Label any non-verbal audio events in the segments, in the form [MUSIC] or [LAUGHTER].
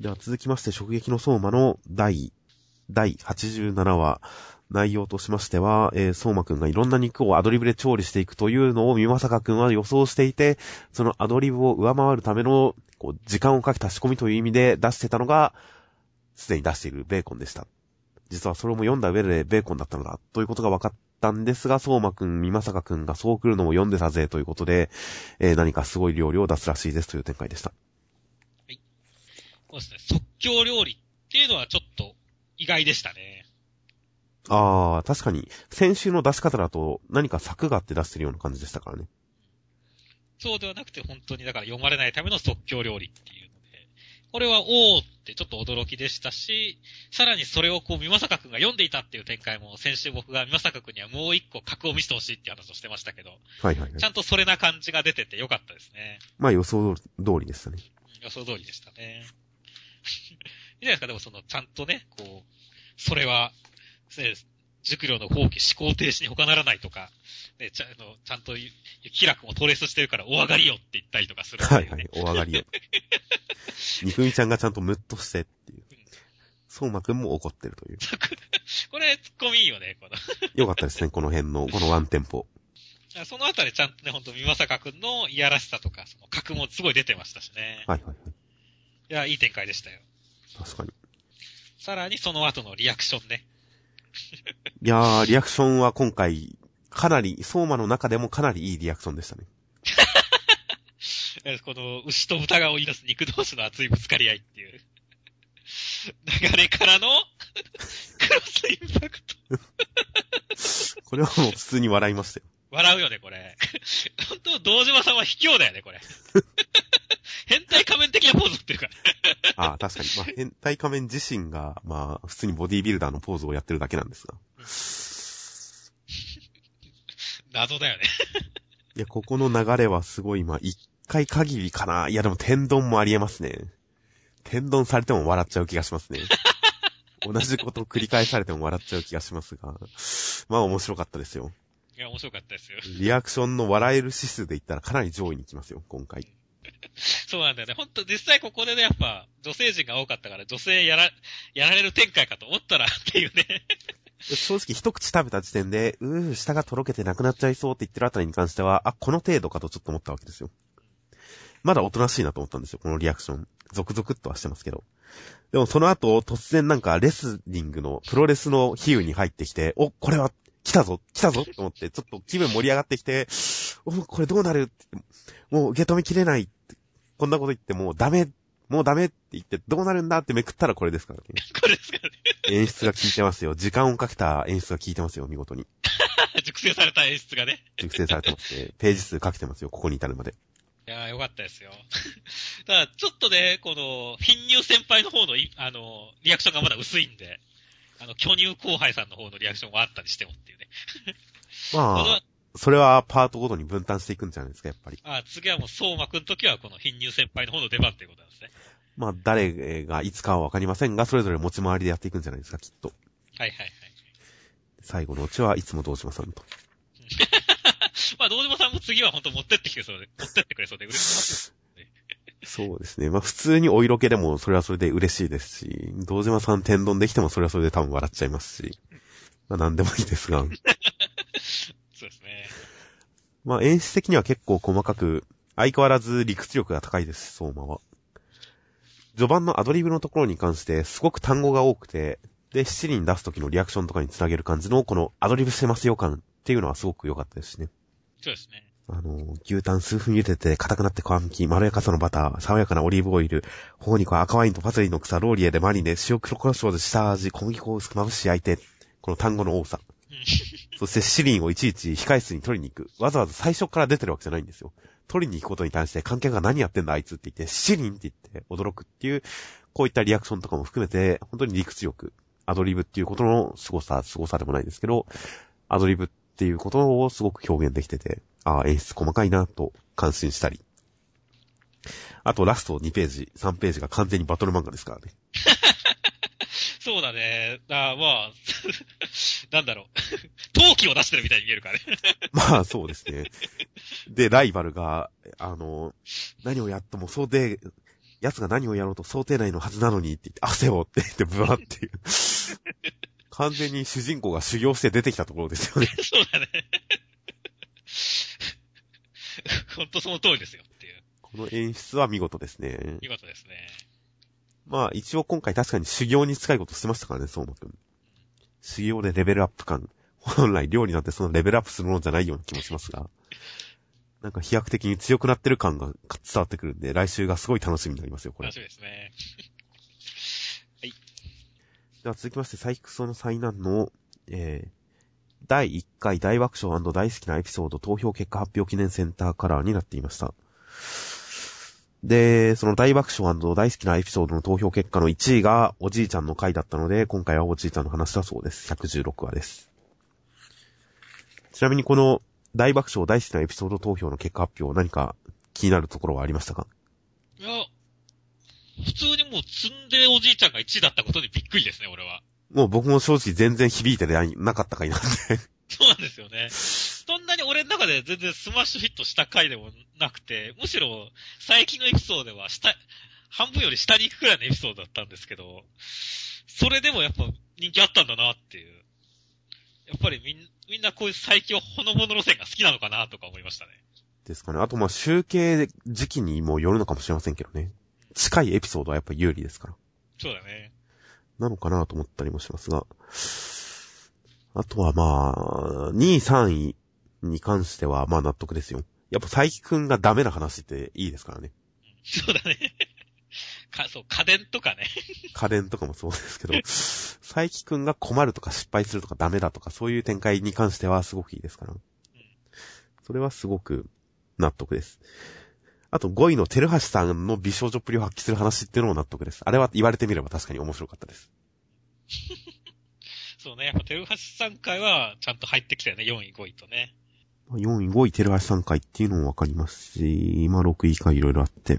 では続きまして、直撃の相馬の第、第87話、内容としましては、えー、相馬くんがいろんな肉をアドリブで調理していくというのを三まさかくんは予想していて、そのアドリブを上回るための、こう、時間をかけた仕込みという意味で出してたのが、すでに出しているベーコンでした。実はそれも読んだ上でベーコンだったのだ、ということが分かったんですが、相馬くん、三まさかくんがそう来るのも読んでたぜということで、えー、何かすごい料理を出すらしいですという展開でした。そうですね、即興料理っていうのはちょっと意外でしたね。ああ、確かに、先週の出し方だと何か作があって出してるような感じでしたからね。そうではなくて本当にだから読まれないための即興料理っていうので、これはおーってちょっと驚きでしたし、さらにそれをこう、三まさかくんが読んでいたっていう展開も、先週僕が三まさかくんにはもう一個格を見せてほしいって話をしてましたけど、はいはい、はい、ちゃんとそれな感じが出ててよかったですね。まあ予想通りでしたね。予想通りでしたね。[LAUGHS] いいじゃないですか、でもその、ちゃんとね、こう、それは、ね、熟慮の放棄、思考停止に他ならないとか、ね、ちゃあのちゃんと、気楽もトレースしてるから、お上がりよって言ったりとかする、ね、はいはい、お上がりよ。[LAUGHS] にふみちゃんがちゃんとムッとしてっていう。そうまくんも怒ってるという。[LAUGHS] これ、ツッコミいいよね、この。よかったですね、この辺の、このワンテンポ。そのあたりちゃんとね、ほんと、三まさかくんのいやらしさとか、その格もすごい出てましたしね。はいはいはい。いや、いい展開でしたよ。確かに。さらにその後のリアクションね。[LAUGHS] いやー、リアクションは今回、かなり、相馬の中でもかなりいいリアクションでしたね。[LAUGHS] この、牛と豚が追い出す肉同士の熱いぶつかり合いっていう。流れからの、[LAUGHS] クロスインパクト。これはもう普通に笑いましたよ。笑うよね、これ。本当道島さんは卑怯だよね、これ。変態仮面的なポーズっていうか。[LAUGHS] ああ、確かに。まあ、変態仮面自身が、まあ、普通にボディービルダーのポーズをやってるだけなんですが。謎だよね。いや、ここの流れはすごい、まあ、一回限りかな。いや、でも天丼もありえますね。天丼されても笑っちゃう気がしますね。[LAUGHS] 同じことを繰り返されても笑っちゃう気がしますが。まあ、面白かったですよ。いや、面白かったですよ。リアクションの笑える指数で言ったらかなり上位に来ますよ、今回。[LAUGHS] そうなんだよね。ほんと、実際ここでね、やっぱ、女性陣が多かったから、女性やら、やられる展開かと思ったら [LAUGHS] っていうね。正直一口食べた時点で、うー、舌がとろけてなくなっちゃいそうって言ってるあたりに関しては、あ、この程度かとちょっと思ったわけですよ。まだおとなしいなと思ったんですよ、このリアクション。ゾクゾクっとはしてますけど。でもその後、突然なんかレスリングの、プロレスの比喩に入ってきて、お、これは、来たぞ来たぞと思って、ちょっと気分盛り上がってきて、お、これどうなる？もう受け止めきれないこんなこと言ってもうダメ、もうダメって言ってどうなるんだってめくったらこれですからね。これですからね。演出が効いてますよ。時間をかけた演出が効いてますよ、見事に。[LAUGHS] 熟成された演出がね。熟成されてますね。ページ数かけてますよ、ここに至るまで。いやー、よかったですよ。[LAUGHS] ただ、ちょっとね、この、貧乳先輩の方の、あの、リアクションがまだ薄いんで、あの、巨乳後輩さんの方のリアクションがあったりしてもっていうね。まあ、それはパートごとに分担していくんじゃないですか、やっぱり。あ次はもう、相馬くんときはこの貧乳先輩の方の出番っていうことなんですね。まあ、誰がいつかはわかりませんが、それぞれ持ち回りでやっていくんじゃないですか、きっと。はいはいはい。最後のうちはいつも道島さんと。[LAUGHS] まあ、道島さんも次は本当持ってってきてそうで、持ってってくれそうで嬉しいそうですね。まあ普通にお色気でもそれはそれで嬉しいですし、道島さん天丼できてもそれはそれで多分笑っちゃいますし、まあ何でもいいですが。そうですね。まあ演出的には結構細かく、相変わらず理屈力が高いです、相馬は。序盤のアドリブのところに関してすごく単語が多くて、で、七輪出す時のリアクションとかにつなげる感じの、このアドリブしてますよ感っていうのはすごく良かったですね。そうですね。あの、牛タン数分茹でて硬くなって皮むき、まろやかさのバター、爽やかなオリーブオイル、頬肉は赤ワインとパセリの草、ローリエでマリネ、塩黒胡椒で下味、小麦粉を薄くまぶし焼いて、この単語の多さ。そしてシリンをいちいち控室に取りに行く。わざわざ最初から出てるわけじゃないんですよ。取りに行くことに対して観客が何やってんだあいつって言って、シリンって言って驚くっていう、こういったリアクションとかも含めて、本当に理屈力、アドリブっていうことの凄さ、凄さでもないですけど、アドリブっていうことをすごく表現できてて、ああ、演出細かいなと感心したり。あとラスト2ページ、3ページが完全にバトル漫画ですからね。[LAUGHS] そうだね。あまあ、[LAUGHS] なんだろう。[LAUGHS] 陶器を出してるみたいに見えるからね。まあ、そうですね。で、ライバルが、あの、何をやってもそうで、奴が何をやろうと想定内のはずなのにって言って、汗をって言ってブワーっていう。完全に主人公が修行して出てきたところですよね。そうだね。ほんとその通りですよっていう。この演出は見事ですね。見事ですね。まあ一応今回確かに修行に近いことしてましたからね、相馬くん。修行でレベルアップ感。本来料理なんてそのレベルアップするものじゃないような気もしますが。[LAUGHS] なんか飛躍的に強くなってる感が伝わってくるんで、来週がすごい楽しみになりますよ、これ楽。しみですね。[LAUGHS] では続きまして、サイクソの災難の、えー、第1回大爆笑大好きなエピソード投票結果発表記念センターカラーになっていました。で、その大爆笑大好きなエピソードの投票結果の1位がおじいちゃんの回だったので、今回はおじいちゃんの話だそうです。116話です。ちなみにこの大爆笑大好きなエピソード投票の結果発表、何か気になるところはありましたか？いや、普通にもう積んでおじいちゃんが1位だったことにびっくりですね、俺は。もう僕も正直全然響いてなかった回なんで。そうなんですよね。そんなに俺の中で全然スマッシュヒットした回でもなくて、むしろ最近のエピソードでは下、半分より下に行くくらいのエピソードだったんですけど、それでもやっぱ人気あったんだなっていう。やっぱりみんみんなこういう最強ほのぼの路線が好きなのかなとか思いましたね。ですかね。あとまあ集計時期にもよるのかもしれませんけどね。近いエピソードはやっぱ有利ですから。そうだね。なのかなと思ったりもしますが。あとはまあ、2位3位に関してはまあ納得ですよ。やっぱ佐伯くんがダメな話っていいですからね。そうだね。か、そう、家電とかね。家電とかもそうですけど、佐伯くんが困るとか失敗するとかダメだとかそういう展開に関してはすごくいいですから。それはすごく納得です。あと5位の照橋さんの美少女っぷりを発揮する話っていうのも納得です。あれは言われてみれば確かに面白かったです。[LAUGHS] そうね。やっぱ、テルハシさん回はちゃんと入ってきたよね。4位、5位とね。4位、5位、照橋さん回っていうのもわかりますし、今6位以下いろいろあって。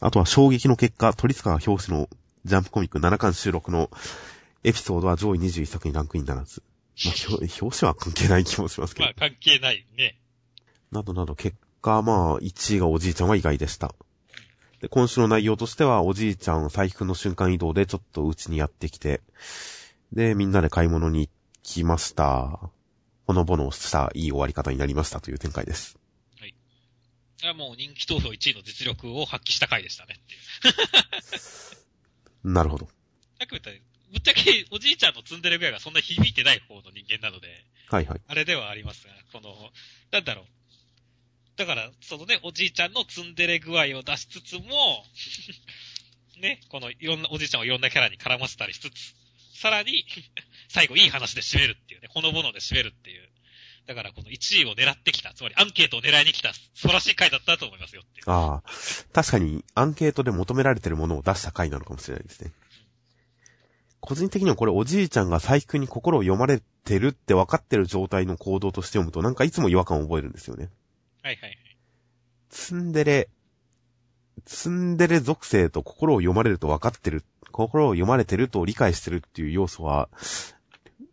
あとは衝撃の結果、鳥塚が表紙のジャンプコミック7巻収録のエピソードは上位21作にランクインならず。まあ、表表紙は関係ない気もしますけどまあ。関係ないね。などなど結果、まあ、1位がおじいちゃんは意外でした。で、今週の内容としては、おじいちゃん、佐伯くんの瞬間移動でちょっとうちにやってきて、で、みんなで買い物に行きました。ほのぼのしたいい終わり方になりましたという展開です。いや、もう人気投票1位の実力を発揮した回でしたねっていう。[LAUGHS] なるほど。さっき言ったぶっちゃけおじいちゃんの積んでる具合がそんな響いてない方の人間なので、はいはい。あれではありますが、この、なんだろう。だから、そのね、おじいちゃんのツンデレ具合を出しつつも、[LAUGHS] ね、このいろんな、おじいちゃんをいろんなキャラに絡ませたりしつつ、さらに、[LAUGHS] 最後いい話で締めるっていうね、ほのぼので締めるっていう。だからこの1位を狙ってきた、つまりアンケートを狙いに来た素晴らしい回だったと思いますよっていう。ああ、確かにアンケートで求められてるものを出した回なのかもしれないですね。個人的にはこれおじいちゃんが佐伯くんに心を読まれてるって分かってる状態の行動として読むとなんかいつも違和感を覚えるんですよね。はいはいはい。ツンデレ、ツンデレ属性と心を読まれると分かってる、心を読まれてると理解してるっていう要素は、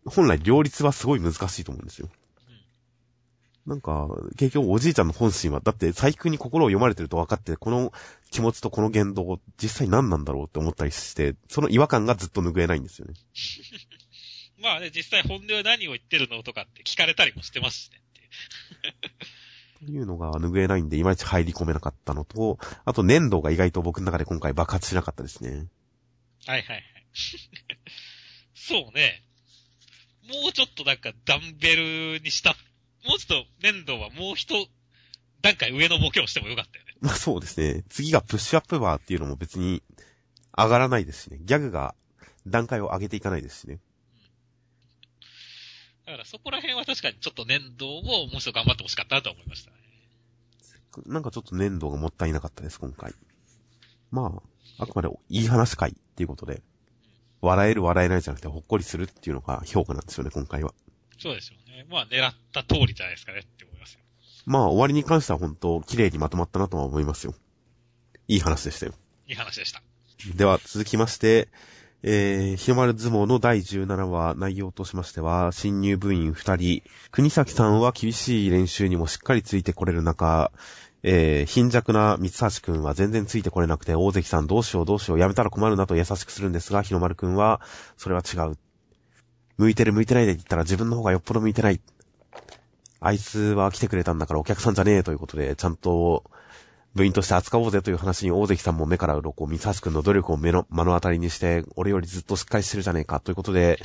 本来両立はすごい難しいと思うんですよ。なんか、結局おじいちゃんの本心は、だって細工に心を読まれてると分かって、この気持ちとこの言動、実際何なんだろうって思ったりして、その違和感がずっと拭えないんですよね。[LAUGHS] まあね、実際本音は何を言ってるのとかって聞かれたりもしてますしね。というのが拭えないんで、いまいち入り込めなかったのと、あと粘土が意外と僕の中で今回爆発しなかったですね。はいはいはい。そうね。もうちょっとなんかダンベルにした、もうちょっと粘土はもう一段階上のボケをしてもよかったよね。まあそうですね。次がプッシュアップバーっていうのも別に上がらないですしね。ギャグが段階を上げていかないですしね。だからそこら辺は確かにちょっと粘土をもうちょっと頑張ってほしかったなと思いましたね。なんかちょっと粘土がもったいなかったです、今回。まあ、あくまでいい話会っていうことで、笑える笑えないじゃなくてほっこりするっていうのが評価なんですよね、今回は。そうですよね。まあ狙った通りじゃないですかねって思いますよ。まあ終わりに関しては本当綺麗にまとまったなとは思いますよ。いい話でしたよ。いい話でした。では続きまして、えー、日の丸相撲の第17話内容としましては、新入部員2人、国崎さんは厳しい練習にもしっかりついてこれる中、えー、貧弱な三橋くんは全然ついてこれなくて、大関さんどうしようどうしよう、やめたら困るなと優しくするんですが、日の丸くんは、それは違う。向いてる向いてないで言ったら自分の方がよっぽど向いてない。あいつは来てくれたんだからお客さんじゃねえということで、ちゃんと部員として扱おうぜという話に大関さんも目から鱗、三橋くんの努力を目の、目の当たりにして、俺よりずっとしっかりしてるじゃねえかということで、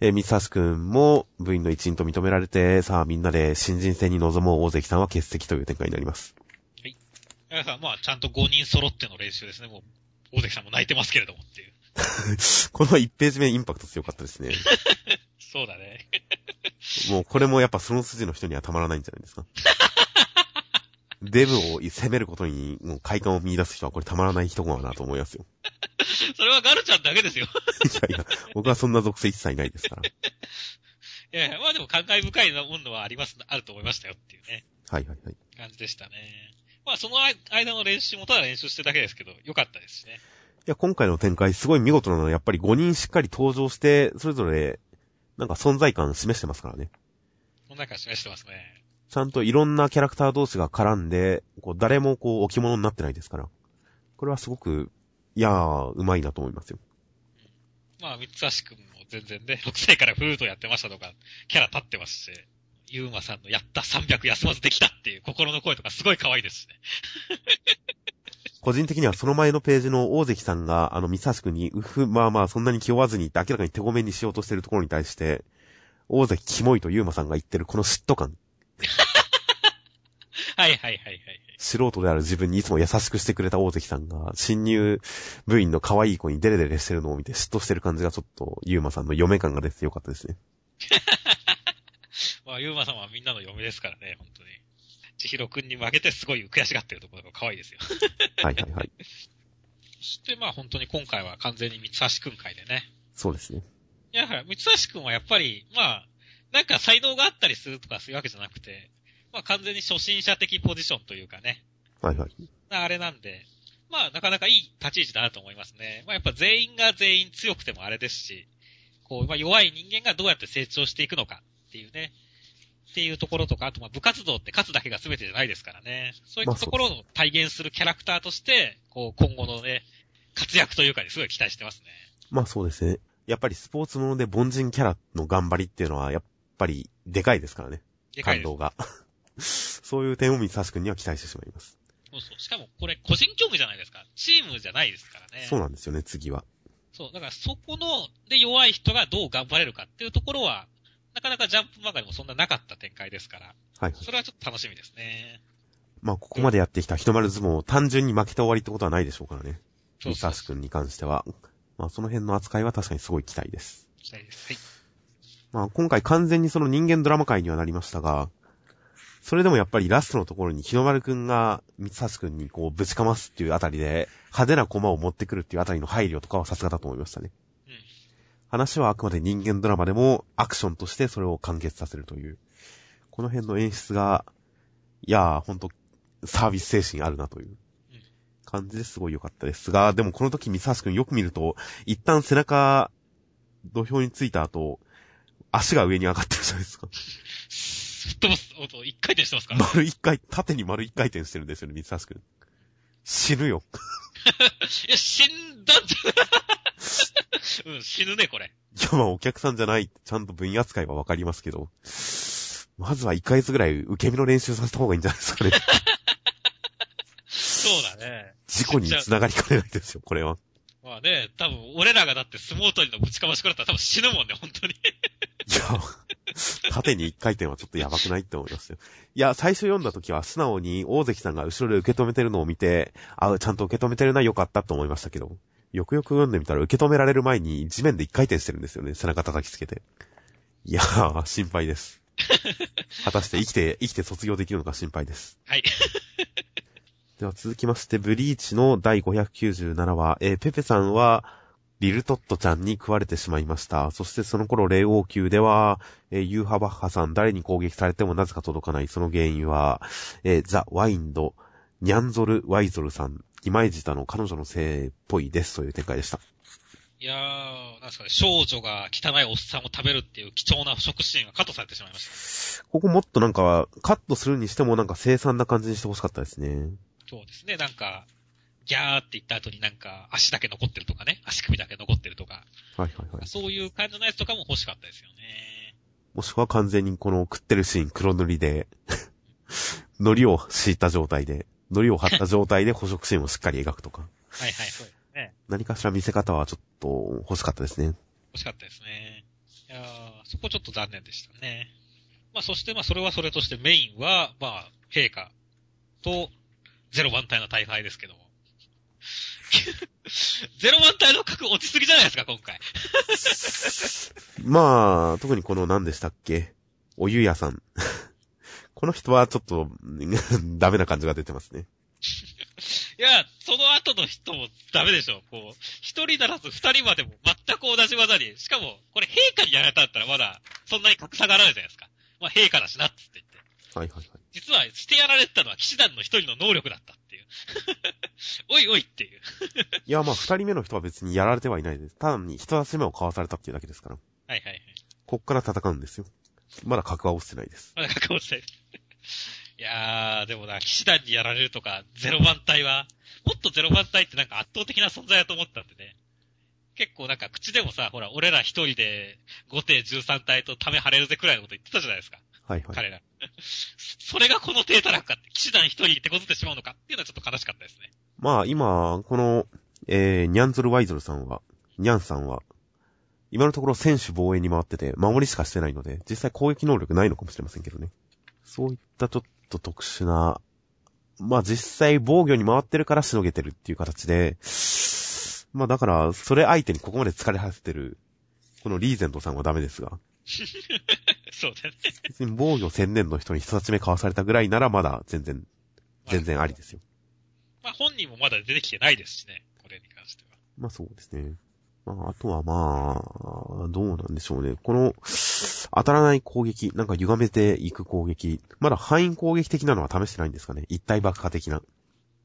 えー、三橋くんも部員の一員と認められて、さあみんなで新人戦に臨もう大関さんは欠席という展開になります。はい。まあ、ちゃんと5人揃っての練習ですね。もう、大関さんも泣いてますけれどもっていう。[LAUGHS] この1ページ目インパクト強かったですね。[LAUGHS] そうだね。もうこれもやっぱその筋の人にはたまらないんじゃないですか。デブを攻めることにもう快感を見出す人はこれたまらない人かなと思いますよ。[LAUGHS] それはガルちゃんだけですよ。いやいや、僕はそんな属性一切ないですから。[LAUGHS] いやいや、まあでも感慨深いものはあります、あると思いましたよっていうね。はいはいはい。感じでしたね。まあその間の練習もただ練習してるだけですけど、良かったですしね。いや、今回の展開すごい見事なのはやっぱり5人しっかり登場して、それぞれなんか存在感示してますからね。存在感示してますね。ちゃんといろんなキャラクター同士が絡んで、こう、誰もこう、置物になってないですから。これはすごく、いやー、うまいなと思いますよ。まあ、三橋くんも全然ね、6歳からフルートやってましたとか、キャラ立ってますし、ゆうまさんのやった300休まずできたっていう心の声とかすごい可愛いですしね。個人的にはその前のページの大関さんが、あの、三橋くんに、うふ、まあまあ、そんなに気負わずにって明らかに手ごめにしようとしてるところに対して、大関キモいとゆうまさんが言ってるこの嫉妬感。はいはいはいはい。素人である自分にいつも優しくしてくれた大関さんが、新入部員の可愛い子にデレデレしてるのを見て嫉妬してる感じがちょっと、ゆうまさんの嫁感が出てよかったですね。[LAUGHS] まあ、ゆうまさんはみんなの嫁ですからね、本当に。千尋くんに負けてすごい悔しがってるところが可愛いですよ。はいはいはい。[LAUGHS] そしてまあ本当に今回は完全に三橋くん会でね。そうですね。いや、三橋くんはやっぱり、まあ、なんか才能があったりするとかそういうわけじゃなくて、まあ完全に初心者的ポジションというかね。はいはい。あれなんで、まあなかなかいい立ち位置だなと思いますね。まあやっぱ全員が全員強くてもあれですし、こう、まあ弱い人間がどうやって成長していくのかっていうね。っていうところとか、あとまあ部活動って勝つだけが全てじゃないですからね。そういったところを体現するキャラクターとして、こう今後のね、活躍というかにすごい期待してますね。まあそうですね。やっぱりスポーツもので凡人キャラの頑張りっていうのは、やっぱりでかいですからね。でかい感動が。そういう点を三橋くんには期待してしまいます。そうそう。しかもこれ個人競技じゃないですか。チームじゃないですからね。そうなんですよね、次は。そう。だからそこの、で弱い人がどう頑張れるかっていうところは、なかなかジャンプ漫画でもそんななかった展開ですから。はい。それはちょっと楽しみですね。まあ、ここまでやってきた日の丸相撲、単純に負けて終わりってことはないでしょうからね。そうそうそう。くんに関しては。まあ、その辺の扱いは確かにすごい期待です。期待です。はい。まあ、今回完全にその人間ドラマ界にはなりましたが、それでもやっぱりラストのところに日の丸くんが三橋くんにこうぶちかますっていうあたりで、派手な駒を持ってくるっていうあたりの配慮とかはさすがだと思いましたね。話はあくまで人間ドラマでもアクションとしてそれを完結させるという。この辺の演出が、いやー、ほんと、サービス精神あるなという感じですごい良かったですが、でもこの時三橋くんよく見ると、一旦背中、土俵についた後、足が上に上がってるじゃないですか。吹っ飛ばす音、一回転してますから、ね、丸一回、縦に丸一回転してるんですよね、三橋くん。死ぬよ。[LAUGHS] いや、死んだんじゃうん、死ぬね、これ。いや、まあお客さんじゃない、ちゃんと分野扱いはわかりますけど、まずは1ヶ月ぐらい受け身の練習させた方がいいんじゃないですかね。そうだね。事故に繋がりかねないですよ、これは。まあね、多分、俺らがだって相撲取りのぶちかましくらったら多分死ぬもんね、本当に。いや、縦に一回転はちょっとやばくないって思いますよ。いや、最初読んだ時は素直に大関さんが後ろで受け止めてるのを見て、あ、ちゃんと受け止めてるな、よかったと思いましたけど。よくよく読んでみたら受け止められる前に地面で一回転してるんですよね。背中叩きつけて。いやー、心配です。果たして生きて、生きて卒業できるのか心配です。はい。[LAUGHS] では続きまして、ブリーチの第597話、えー、ペペさんは、リルトットちゃんに食われてしまいました。そしてその頃、霊王級では、えー、ユーハバッハさん、誰に攻撃されてもなぜか届かない。その原因は、えー、ザ・ワインド、ニャンゾル・ワイゾルさん、今井ジタの彼女のせいっぽいですという展開でした。いいやー、なんですかね、少女が汚いおっさんを食べるっていう貴重な食シーンがカットされてしまいました。ここもっとなんか、カットするにしてもなんか凄惨な感じにしてほしかったですね。そうですね、なんか、ギャーって言った後になんか足だけ残ってるとかね、足首だけ残ってるとか、はいはいはい。そういう感じのやつとかも欲しかったですよね。もしくは完全にこの食ってるシーン黒塗りで、[LAUGHS] 海苔を敷いた状態で、海苔を貼った状態で捕食シーンをしっかり描くとか。はいはい、そうですね。何かしら見せ方はちょっと欲しかったですね。欲しかったですね。いやーそこちょっと残念でしたね。まあそしてまあそれはそれとしてメインは、まあ、陛下とゼロ番隊の大敗ですけども。[LAUGHS] ゼロ番隊の格落ちすぎじゃないですか、今回。[LAUGHS] まあ、特にこの何でしたっけ？おゆやさん。[LAUGHS] この人はちょっと、ダメな感じが出てますね。いや、その後の人もダメでしょ。こう、一人ならず二人までも全く同じ技に、しかも、これ陛下にやられたったらまだ、そんなに格差があらないじゃないですか。まあ陛下だしなっつって言って。はいはいはい。実はしてやられてたのは騎士団の一人の能力だった。[LAUGHS] おいおいっていう。[LAUGHS] いや、まあ、二人目の人は別にやられてはいないです。単に人差し目を交わされたっていうだけですから。はいはいはい。こっから戦うんですよ。まだ格は落ちてないです。まだ格好したい。[LAUGHS] いやー、でもな、騎士団にやられるとか、ゼロ番隊は、もっとゼロ番隊ってなんか圧倒的な存在だと思ったんでね。結構なんか口でもさ、ほら、俺ら一人で5艇13隊とため張れるぜくらいのこと言ってたじゃないですか。はいはい。彼ら。[LAUGHS] それがこの低たらくかって、騎士団一人手こずってしまうのかっていうのはちょっと悲しかったですね。まあ、今、この、えー、ニャンズルワイズルさんは、ニャンさんは、今のところ選手防衛に回ってて、守りしかしてないので、実際攻撃能力ないのかもしれませんけどね。そういったちょっと特殊な、まあ実際防御に回ってるからしのげてるっていう形で、まあだから、それ相手にここまで疲れ果ててる、このリーゼントさんはダメですが、[LAUGHS] そうだね。別に防御専念の人に人立ち目交わされたぐらいならまだ全然、全然ありですよ。まあ本人もまだ出てきてないですしね、これに関しては。まあそうですね。まあ、あとはまあ、どうなんでしょうね。この、当たらない攻撃、なんか歪めていく攻撃、まだ範囲攻撃的なのは試してないんですかね。一体爆破的な。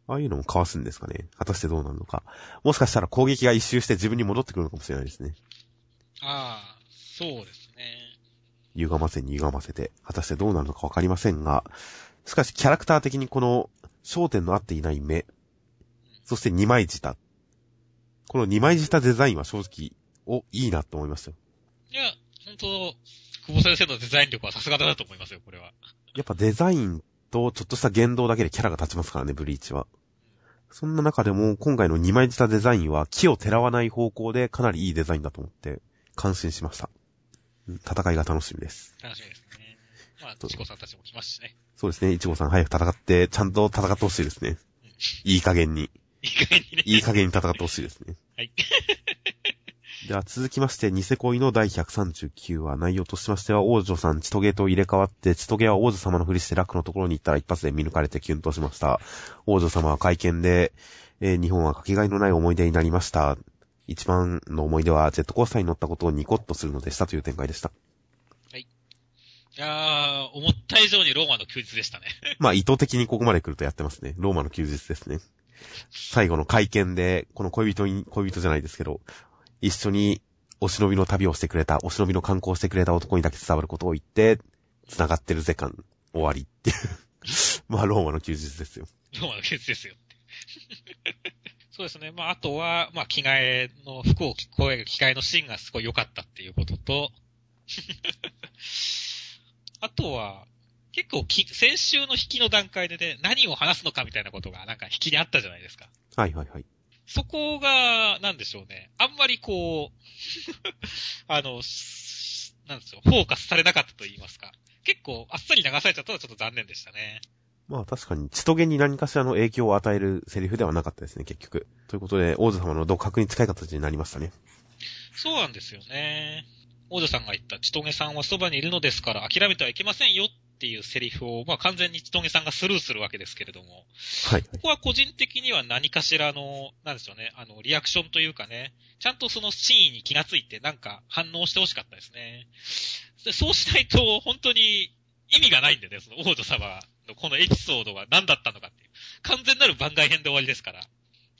ああいうのもかわすんですかね。果たしてどうなるのか。もしかしたら攻撃が一周して自分に戻ってくるのかもしれないですね。ああ、そうですね。歪ませに歪ませて、果たしてどうなるのかわかりませんが、しかしキャラクター的にこの焦点の合っていない目、そして二枚舌。この二枚舌デザインは正直、お、いいなと思いましたよ。いや、本当久保先生のデザイン力はさすがだなと思いますよ、これは。やっぱデザインとちょっとした言動だけでキャラが立ちますからね、ブリーチは。そんな中でも今回の二枚舌デザインは木をてらわない方向でかなりいいデザインだと思って感心しました。うん戦いが楽しみです。楽しみですね。まあ、チコさんたちも来ますしね。そうですね、いちごさん早く戦って、ちゃんと戦ってほしいですね。いい加減に。いい加減にね。いい加減に戦ってほしいですね。はい。[LAUGHS] では続きまして、ニセ恋の第139話、内容としましては、王女さん、チトゲと入れ替わって、チトゲは王女様のふりして楽のところに行ったら一発で見抜かれてキュンとしました。王女様は会見で、えー日本はかけがえのない思い出になりました。一番の思い出は、ジェットコースターに乗ったことをニコッとするのでしたという展開でした。いやー、思った以上にローマの休日でしたね。[LAUGHS] まあ、意図的にここまで来るとやってますね。ローマの休日ですね。最後の会見で、この恋人に、恋人じゃないですけど、一緒にお忍びの旅をしてくれた、お忍びの観光をしてくれた男にだけ伝わることを言って、繋がってるぜ感、終わりっていう。[LAUGHS] まあ、ローマの休日ですよ。ローマの休日ですよ。そうですね。まあ、あとは、まあ、着替えの服を着替える着替えのシーンがすごい良かったっていうことと、[LAUGHS] あとは、結構き、先週の引きの段階でね、何を話すのかみたいなことがなんか引きにあったじゃないですか。はいはいはい。そこが、なんでしょうね。あんまりこう、[LAUGHS] あの、すなんですよ、フォーカスされなかったと言いますか。結構、あっさり流されちゃったのはちょっと残念でしたね。まあ確かに、チトゲに何かしらの影響を与えるセリフではなかったですね、結局。ということで、王女様の独白に近い形になりましたね。そうなんですよね。王女さんが言った、ちとげさんはそばにいるのですから諦めてはいけませんよっていうセリフを、まあ完全にちとげさんがスルーするわけですけれども、はい。ここは個人的には何かしらの、なんでしょうね、あの、リアクションというかね、ちゃんとその真意に気がついてなんか反応してほしかったですね。でそうしないと、本当に意味がないんでね、その王女様のこのエピソードが何だったのかっていう。完全なる番外編で終わりですから。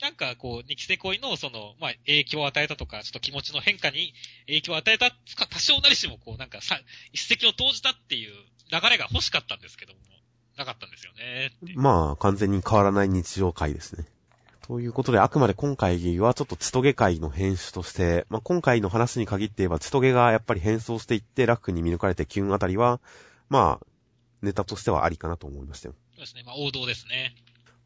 なんかこう、ニキセ恋のその、まあ、影響を与えたとか、ちょっと気持ちの変化に影響を与えた、多少なりしもこう、なんかさ、一石を投じたっていう流れが欲しかったんですけども、なかったんですよね。まあ、完全に変わらない日常会ですね。ということで、あくまで今回はちょっとチトゲ会の編集として、まあ今回の話に限って言えば、チトゲがやっぱり変装していって、ラックに見抜かれてキュンあたりは、まあ、ネタとしてはありかなと思いましたよ。そうですね。まあ王道ですね。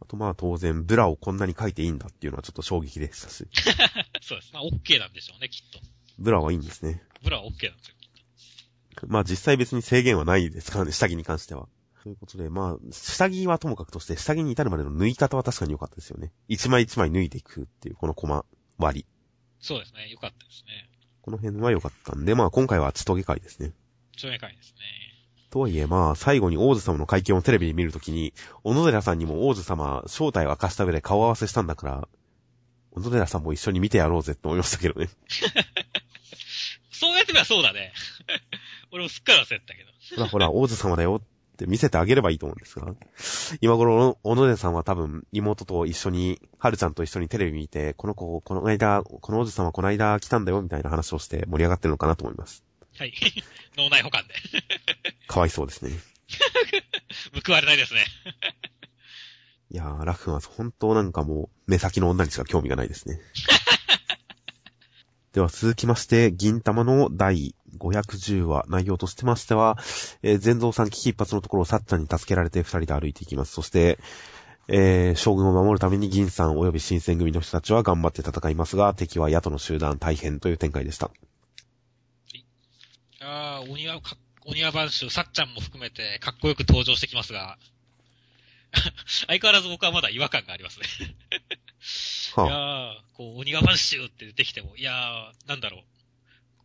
あとまあ当然、ブラをこんなに書いていいんだっていうのはちょっと衝撃でしたし。[LAUGHS] そうです。まあ OK なんでしょうね、きっと。ブラはいいんですね。ブラは OK なんですよ、きっと。まあ実際別に制限はないですからね、下着に関しては。ということで、まあ、下着はともかくとして、下着に至るまでの縫い方は確かに良かったですよね。一枚一枚縫いていくっていう、このコマ割り。そうですね、良かったですね。この辺は良かったんで、まあ今回はちとげ会ですね。ちとげ会ですね。とはいえ、まあ、最後に王子様の会見をテレビで見るときに、小野寺さんにも王子様、正体を明かした上で顔合わせしたんだから、小野寺さんも一緒に見てやろうぜって思いましたけどね。[LAUGHS] そうやってみればそうだね。[LAUGHS] 俺もすっかり忘れてたけど。ほらほら、王子様だよって見せてあげればいいと思うんですが。今頃、小野寺さんは多分、妹と一緒に、春ちゃんと一緒にテレビ見て、この子、この間、この王子様この間来たんだよ、みたいな話をして盛り上がってるのかなと思います。はい。[LAUGHS] 脳内保管で。[LAUGHS] かわいそうですね。[LAUGHS] 報われないですね。いやー、ラフは本当なんかもう、目先の女にしか興味がないですね。では続きまして、銀玉の第510話、内容としてましては、えー、全蔵さん危機一髪のところをサッチャンに助けられて二人で歩いていきます。そして、えー、将軍を守るために銀さん及び新選組の人たちは頑張って戦いますが、敵は野党の集団大変という展開でした。ああ、お庭、か、お庭番衆、さっちゃんも含めて、かっこよく登場してきますが、[LAUGHS] 相変わらず僕はまだ違和感がありますね。はあ、いやー、こう、お庭番衆って出てきても、いやー、なんだろう。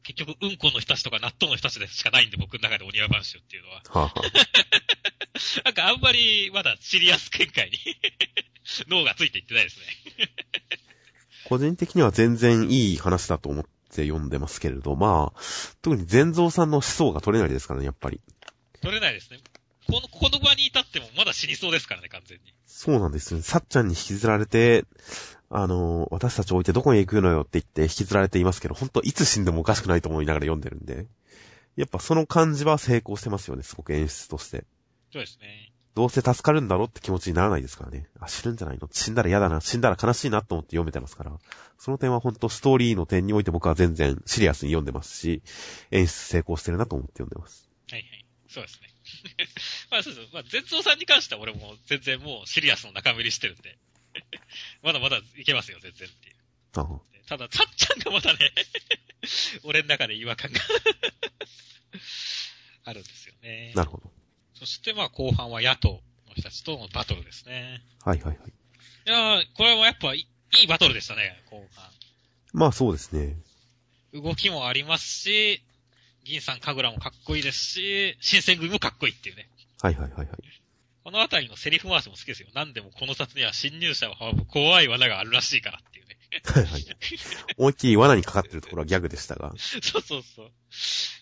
結局、うんこの人たちとか納豆の人たちでしかないんで、僕の中でお庭番衆っていうのは。はあ、[LAUGHS] なんかあんまり、まだシリアス見解に [LAUGHS] 脳がついていってないですね。個人的には全然いい話だと思っって読んでますけれど、まあ、特に全蔵さんの思想が取れないですからね、やっぱり。取れないですね。この、この場に至ってもまだ死にそうですからね、完全に。そうなんですよ。さっちゃんに引きずられて、あの、私たち置いてどこに行くのよって言って引きずられていますけど、本当いつ死んでもおかしくないと思いながら読んでるんで。やっぱその感じは成功してますよね、すごく演出として。そうですね。どうせ助かるんだろって気持ちにならないですからね。あ、死ぬんじゃないの？死んだら嫌だな、死んだら悲しいなと思って読めてますから。その点は本当ストーリーの点において僕は全然シリアスに読んでますし、演出成功してるなと思って読んでます。はいはい。そうですね。[LAUGHS] まあそうです。まあ、絶王さんに関しては俺も全然もうシリアスの中身りしてるんで。[LAUGHS] まだまだいけますよ、全然っていう。ただ、たっちゃんがまたね [LAUGHS] 俺の中で違和感があるんですよね。なるほど。そしてまあ後半は野党の人たちとのバトルですね。はいはいはい。いやー、これもやっぱいいバトルでしたね、後半。まあそうですね。動きもありますし、銀さん神楽もかっこいいですし、新選組もかっこいいっていうね。はいはいはいはい。このあたりのセリフ回しも好きですよ。何でもこの札には侵入者を阻む怖い罠があるらしいからっていうね。はいはい。思いっきり罠にかかってるところはギャグでしたが。[LAUGHS] そうそうそう。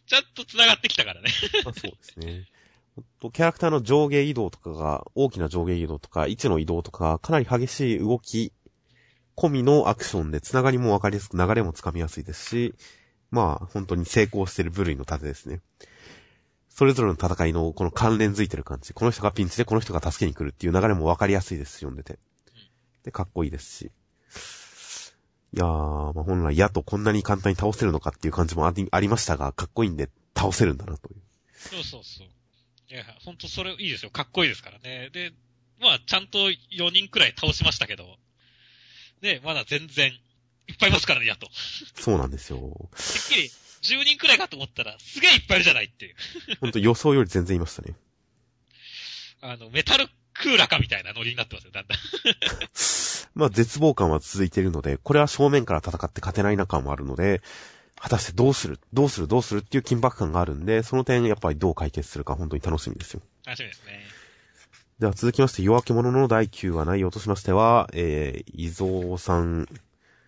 ちゃんと繋がってきたからね。まあそうですね。キャラクターの上下移動とかが、大きな上下移動とか、位置の移動とか、かなり激しい動き、込みのアクションで、つながりもわかりやすく、流れもつかみやすいですし、まあ、本当に成功してる部類の盾ですね。それぞれの戦いのこの関連づいてる感じ。この人がピンチでこの人が助けに来るっていう流れもわかりやすいです、読んでて。で、かっこいいですし。いやー、まあ、本来、矢とこんなに簡単に倒せるのかっていう感じもありましたが、かっこいいんで倒せるんだなという。そうそうそう。いや、ほんとそれいいですよ。かっこいいですからね。で、まあ、ちゃんと4人くらい倒しましたけど、で、まだ全然、いっぱいいますからね、やっと。そうなんですよ。てっきり、10人くらいかと思ったら、すげえいっぱいいるじゃないっていう。ほんと予想より全然いましたね。あの、メタルクーラかみたいなノリになってますよ、だんだん。[LAUGHS] まあ、絶望感は続いているので、これは正面から戦って勝てない中もあるので、果たしてどうするどうするどうするっていう緊迫感があるんで、その点やっぱりどう解決するか本当に楽しみですよ。楽しみですね。では続きまして、夜明け者の第9話内容としましては、えー、伊蔵さん、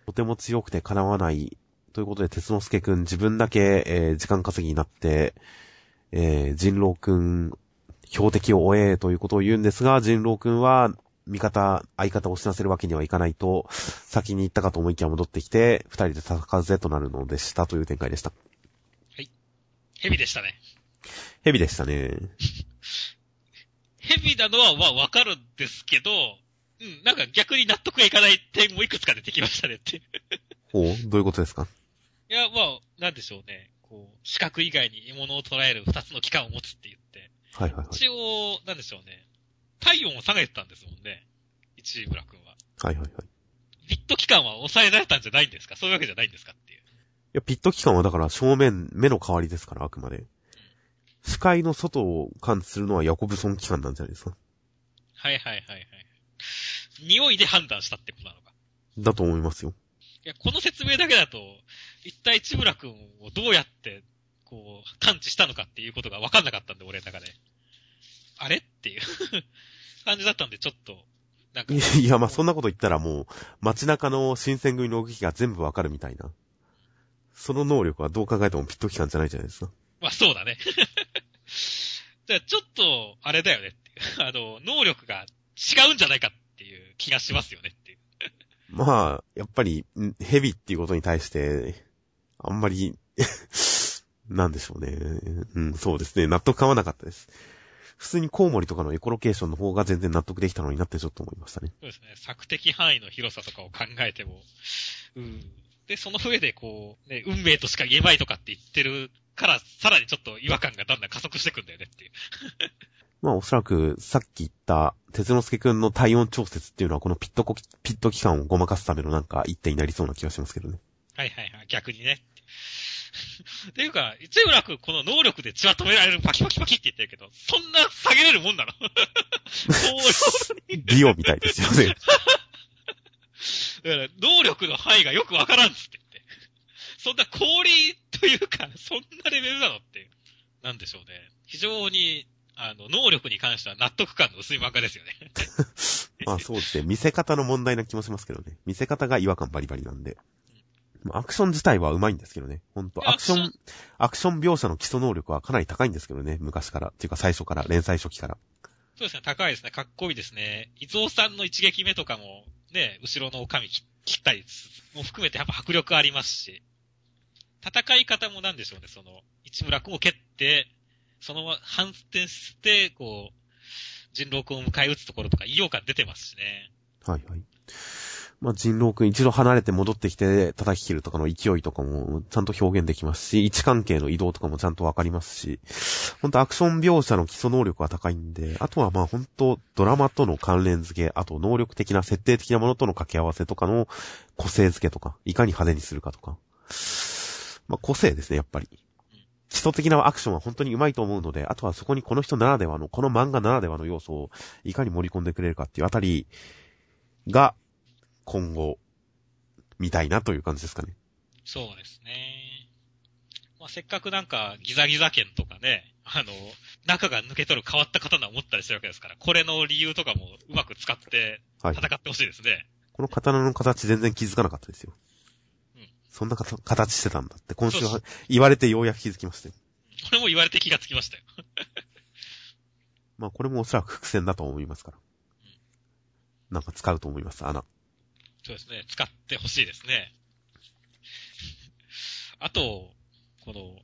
とても強くて叶わない、ということで、鉄之助くん自分だけ、えー、時間稼ぎになって、えー、人狼くん、標的を終え、ということを言うんですが、人狼くんは、味方、相方を死なせるわけにはいかないと、先に行ったかと思いきや戻ってきて、二人で戦うぜとなるのでしたという展開でした。ヘビでしたね。ヘビでしたね。[LAUGHS] ヘビなのは、まあ、わかるんですけど、うん、なんか逆に納得がいかない点もいくつか出てきましたねって。[LAUGHS] ほうどういうことですか？いや、まあ、なんでしょうね。こう、視覚以外に獲物を捉える二つの器官を持つって言って。はいはいはい。一応、なんでしょうね。体温を下げてたんですもんね。一村君は。はいはいはい。ビット期間は抑えられたんじゃないんですか？そういうわけじゃないんですかっていう。いや、ピット期間はだから正面、目の代わりですから、あくまで。視界の外を感知するのはヤコブソン機関なんじゃないですか？はいはいはいはい。匂いで判断したってことなのか？だと思いますよ。いや、この説明だけだと、一体市村君をどうやって、こう、感知したのかっていうことが分かんなかったんで、俺の中で。あれ？っていう [LAUGHS] 感じだったんで、ちょっと、なんかい、やまあそんなこと言ったらもう、街中の新選組の動きが全部わかるみたいな。その能力はどう考えてもピット機関じゃないじゃないですか。まあそうだね。[LAUGHS] じゃあちょっと、あれだよねっていう。[LAUGHS] あの、能力が違うんじゃないかっていう気がしますよねっていう。まあ、やっぱり、んヘビっていうことに対して、あんまり、なんでしょうね。うん、そうですね。納得感はなかったです。普通にコウモリとかのエコロケーションの方が全然納得できたのになってちょっと思いましたね。そうですね。作的範囲の広さとかを考えても、うん。で、その上でこう、ね、運命としか言えないとかって言ってるから、さらにちょっと違和感がだんだん加速してくんだよねっていう。[LAUGHS] まあおそらく、さっき言った、鉄之助くんの体温調節っていうのはこのピットコ、ピット期間をごまかすためのなんか一手になりそうな気がしますけどね。はいはいはい、逆にね。[LAUGHS] っていうか、一村君この能力で血は止められるパキパキパキって言ってるけど、そんな下げれるもんなの？[LAUGHS] そうディオみたいですよね。だから、能力の範囲がよくわからんっつって言って。そんな氷というか、そんなレベルなのって。なんでしょうね。非常に、あの、能力に関しては納得感の薄い漫画ですよね。[LAUGHS] まあそうですね。見せ方の問題な気もしますけどね。見せ方が違和感バリバリなんで。まあアクション自体は上手いんですけどね。ほんと、アクショそン、アクション描写の基礎能力はかなり高いんですけどね。昔から。っていうか最初から、連載初期から。そうですね、高いですね。かっこいいですね。伊蔵さんの一撃目とかも、ね、後ろの髪切切ったりも含めてやっぱ迫力ありますし、戦い方もなんでしょうね、その、市村君を蹴って、そのまま反転して、こう、人狼君を迎え撃つところとか異様感出てますしね。はいはい。まあ人狼くん一度離れて戻ってきて叩き切るとかの勢いとかもちゃんと表現できますし、位置関係の移動とかもちゃんとわかりますし、ほんとアクション描写の基礎能力は高いんで、あとはまあほんとドラマとの関連付け、あと能力的な設定的なものとの掛け合わせとかの個性付けとか、いかに派手にするかとか。まあ個性ですね、やっぱり。基礎的なアクションは本当に上手いと思うので、あとはそこにこの人ならではの、この漫画ならではの要素をいかに盛り込んでくれるかっていうあたりが、今後、見たいなという感じですかね。そうですね。まあ、せっかくなんかギザギザ剣とかね、あの、中が抜け取る変わった刀を持ったりしてるわけですから、これの理由とかもうまく使ってはい。戦ってほしいですね。この刀の形全然気づかなかったですよ。うんそんな形してたんだって、今週は言われてようやく気づきましたよ。これも言われて気がつきましたよ。[LAUGHS] まあこれもおそらく伏線だと思いますから。なんか使うと思います、穴。そうですね。使ってほしいですね。[LAUGHS] あと、この、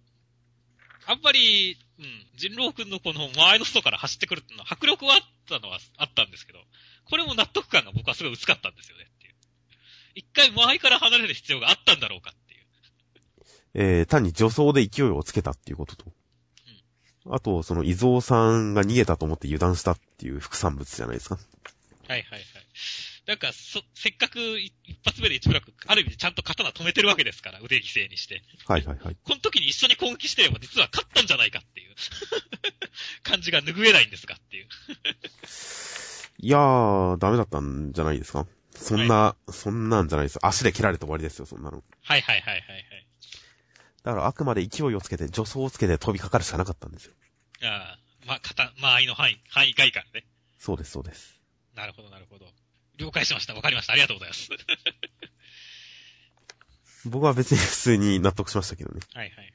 あんまり、うん、人狼くんのこの前の外から走ってくるっていうのは迫力はあったのはあったんですけど、これも納得感が僕はすごい薄かったんですよねっていう。一回前から離れる必要があったんだろうかっていう。えー、単に助走で勢いをつけたっていうことと。あと、その、伊蔵さんが逃げたと思って油断したっていう副産物じゃないですか。はいはいはい。なんか、そ、せっかく一発目で一村くん、ある意味でちゃんと刀止めてるわけですから、腕犠牲にして。はいはいはい。この時に一緒に攻撃してれば実は勝ったんじゃないかっていう [LAUGHS] 感じが拭えないんですがっていう。いやー、ダメだったんじゃないですか？そんな、そんなんじゃないですよ。足で切られて終わりですよ、そんなの。はいはいはいはいはい。だからあくまで勢いをつけて、助走をつけて飛びかかるしかなかったんですよ。ああ、まあ、肩、間合いの範囲、範囲外からね。そうです、そうです。なるほどなるほど。了解しました。わかりました。ありがとうございます。[LAUGHS] 僕は別に普通に納得しましたけどね。はいはい。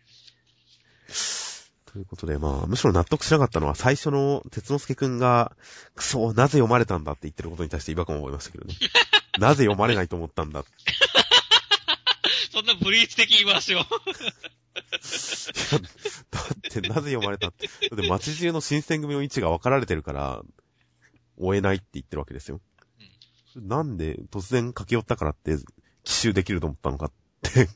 ということで、まあ、むしろ納得しなかったのは、最初の鉄之助くんが、くそ、なぜ読まれたんだって言ってることに対して違和感を覚えましたけどね。[LAUGHS] なぜ読まれないと思ったんだ？そんなブリーチ的言い回しを。だって、なぜ読まれたって。だって、街中の新選組の位置が分かられてるから、追えないって言ってるわけですよ。なんで、突然駆け寄ったからって、奇襲できると思ったのかって。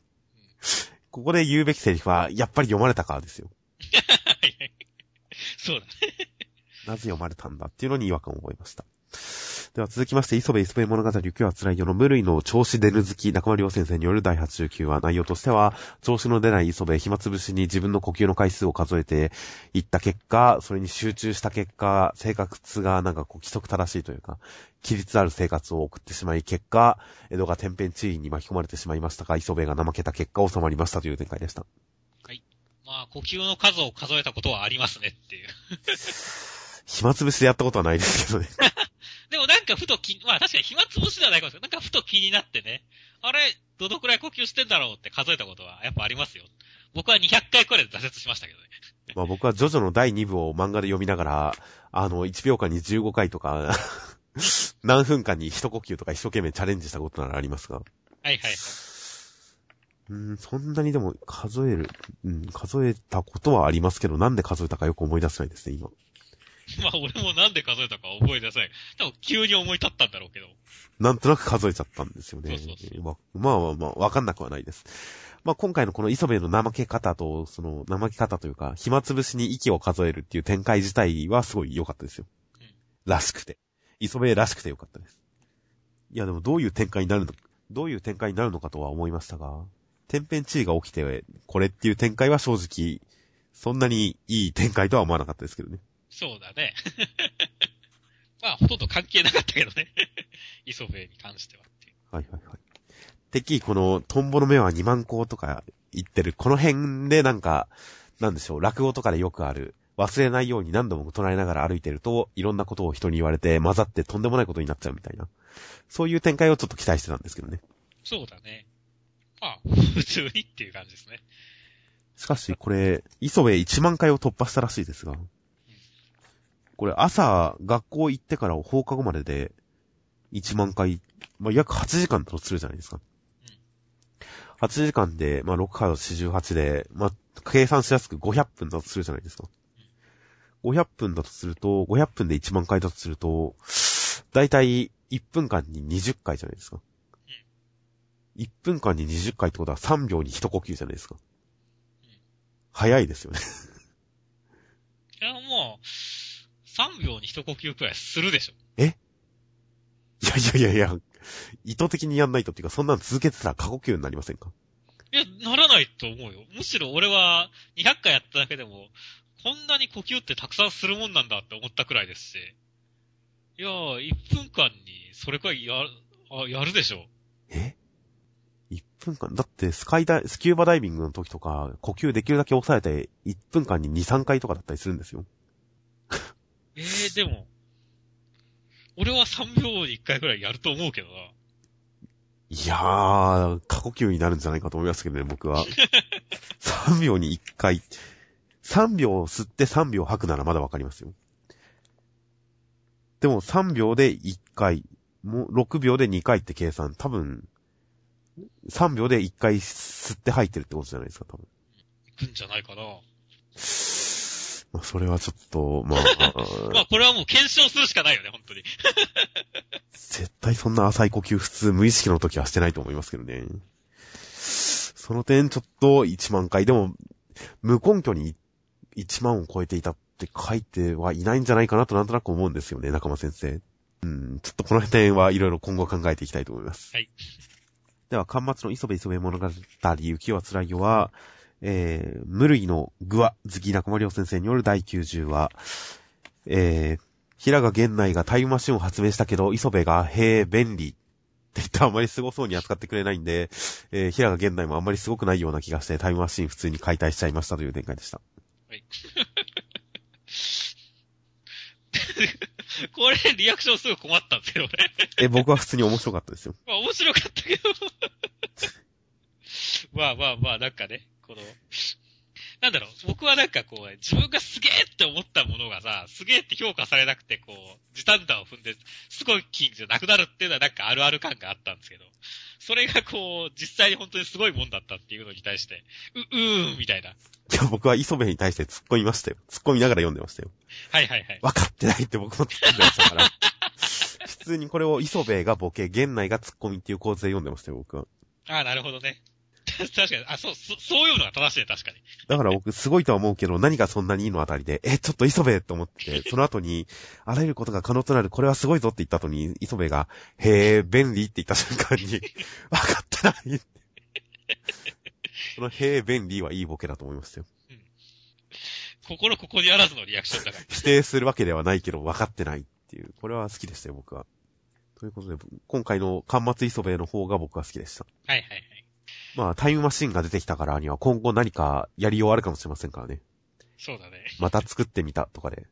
ここで言うべきセリフは、やっぱり読まれたからですよ。[LAUGHS] そうだね。なぜ読まれたんだっていうのに違和感を覚えました。では続きまして、磯部磯部物語、雪は辛いよの無類の調子出ぬ好き、中間良先生による第89話、内容としては、調子の出ない磯部、暇つぶしに自分の呼吸の回数を数えていった結果、それに集中した結果、生活がなんかこう規則正しいというか、規律ある生活を送ってしまい、結果、江戸が天変地異に巻き込まれてしまいましたが、磯部が怠けた結果収まりましたという展開でした。まあ、呼吸の数を数えたことはありますねっていう。[LAUGHS] 暇つぶしでやったことはないですけどね。でもなんかふと気、まあ確かに暇つぶしではないかもしれない。なんかふと気になってね、あれ、どのくらい呼吸してんだろうって数えたことはやっぱありますよ。僕は200回くらいで挫折しましたけどね。まあ僕はジョジョの第2部を漫画で読みながら、あの、1秒間に15回とか、[LAUGHS] 何分間に一呼吸とか一生懸命チャレンジしたことならありますが。はいはい。うん、そんなにでも数える、うん、数えたことはありますけど、なんで数えたかよく思い出せないですね、今。[LAUGHS] まあ俺もなんで数えたか覚えてなさい。多分急に思い立ったんだろうけど。なんとなく数えちゃったんですよね。そうそうそままあまあまあ、わかんなくはないです。まあ今回のこの磯部の怠け方と、その怠け方というか、暇つぶしに息を数えるっていう展開自体はすごい良かったですよ。うんらしくて。磯部らしくて良かったです。いやでもどういう展開になるの、どういう展開になるのかとは思いましたが、天変地異が起きて、これっていう展開は正直、そんなにいい展開とは思わなかったですけどね。そうだね。[LAUGHS] まあほとんど関係なかったけどね。[LAUGHS] 磯部に関してはっていう。はいはいはい。てっきりこの、トンボの目は2万個とか言ってる、この辺でなんか、なんでしょう、落語とかでよくある、忘れないように何度も唱えながら歩いてると、いろんなことを人に言われて混ざってとんでもないことになっちゃうみたいな。そういう展開をちょっと期待してたんですけどね。そうだね。まあ、普通にっていう感じですね。しかし、これ、磯部1万回を突破したらしいですが、これ朝、学校行ってから放課後までで、1万回、まあ、約8時間だとするじゃないですか。8時間で、まあ、6波48で、まあ、計算しやすく500分だとするじゃないですか。500分だとすると、500分で1万回だとすると、だいたい1分間に20回じゃないですか。1分間に20回ってことは3秒に1呼吸じゃないですか。早いですよね。いや、もう、3秒に一呼吸くらいするでしょ。いやいやいやいや、意図的にやんないとっていうか、そんなの続けてたら過呼吸になりませんか？いや、ならないと思うよ。むしろ俺は200回やっただけでも、こんなに呼吸ってたくさんするもんなんだって思ったくらいですし。いやー、1分間にそれくらいや、あ、やるでしょ。え ?1 分間？だってスカイダイ、スキューバダイビングの時とか、呼吸できるだけ抑えて、1分間に2、3回とかだったりするんですよ。えー、でも、俺は3秒に1回くらいやると思うけどな。いやー、過呼吸になるんじゃないかと思いますけどね、僕は。[LAUGHS] 3秒に1回。3秒吸って3秒吐くならまだわかりますよ。でも3秒で1回、もう6秒で2回って計算、多分、3秒で1回吸って吐いてるってことじゃないですか、多分。行くんじゃないかな。まあ、それはちょっと、まあ、[LAUGHS] まあ、これはもう検証するしかないよね、本当に。[LAUGHS] 絶対そんな浅い呼吸普通無意識の時はしてないと思いますけどね。その点ちょっと1万回でも無根拠に1万を超えていたって書いてはいないんじゃないかなとなんとなく思うんですよね、中間先生。うん、ちょっとこの辺はいろいろ今後考えていきたいと思います。はい。では、巻末の磯部磯部物語、雪は辛いよは、えー、無類の具は、好き中間良先生による第90話、えー、平賀源内がタイムマシンを発明したけど、磯部が、へえ、便利。って言ってあんまり凄そうに扱ってくれないんで、えー、平賀源内もあんまりすごくないような気がして、タイムマシン普通に解体しちゃいましたという展開でした。はい。[LAUGHS] これ、リアクションすぐ困ったんですけどね。え、僕は普通に面白かったですよ。まあ面白かったけど。[LAUGHS] まあまあまあ、なんかね、この、なんだろう、僕はなんかこう、自分がすげえって思ったものがさ、すげえって評価されなくて、こう、時短弾を踏んで、すごい金じゃなくなるっていうのはなんかあるある感があったんですけど、それがこう、実際に本当にすごいもんだったっていうのに対して、う、うーん、みたいな。いや、僕は磯部に対して突っ込みましたよ。突っ込みながら読んでましたよ。はいはいはい。分かってないって僕も突っ込んでましたから。[LAUGHS] 普通にこれを磯部がボケ、源内が突っ込みっていう構図で読んでましたよ、僕は。ああ、なるほどね。[LAUGHS] 確かに、あ、そう、そそういうのが正しいね、確かに。だから僕、すごいとは思うけど、何がそんなにいいのあたりで、え、ちょっと磯部と思って、[LAUGHS] その後に、あらゆることが可能となる、これはすごいぞって言った後に、磯部が、へえ、便利って言った瞬間に、[LAUGHS] 分かってない。その、へえ、便利はいいボケだと思いましたよ。心ここにあらずのリアクションだから。否定するわけではないけど、分かってないっていう、これは好きでしたよ、僕は。ということで、今回の端末磯部の方が僕は好きでした。はいはいはい。まあ、タイムマシンが出てきたからには、今後何かやりようあるかもしれませんからね。そうだね。また作ってみたとかで、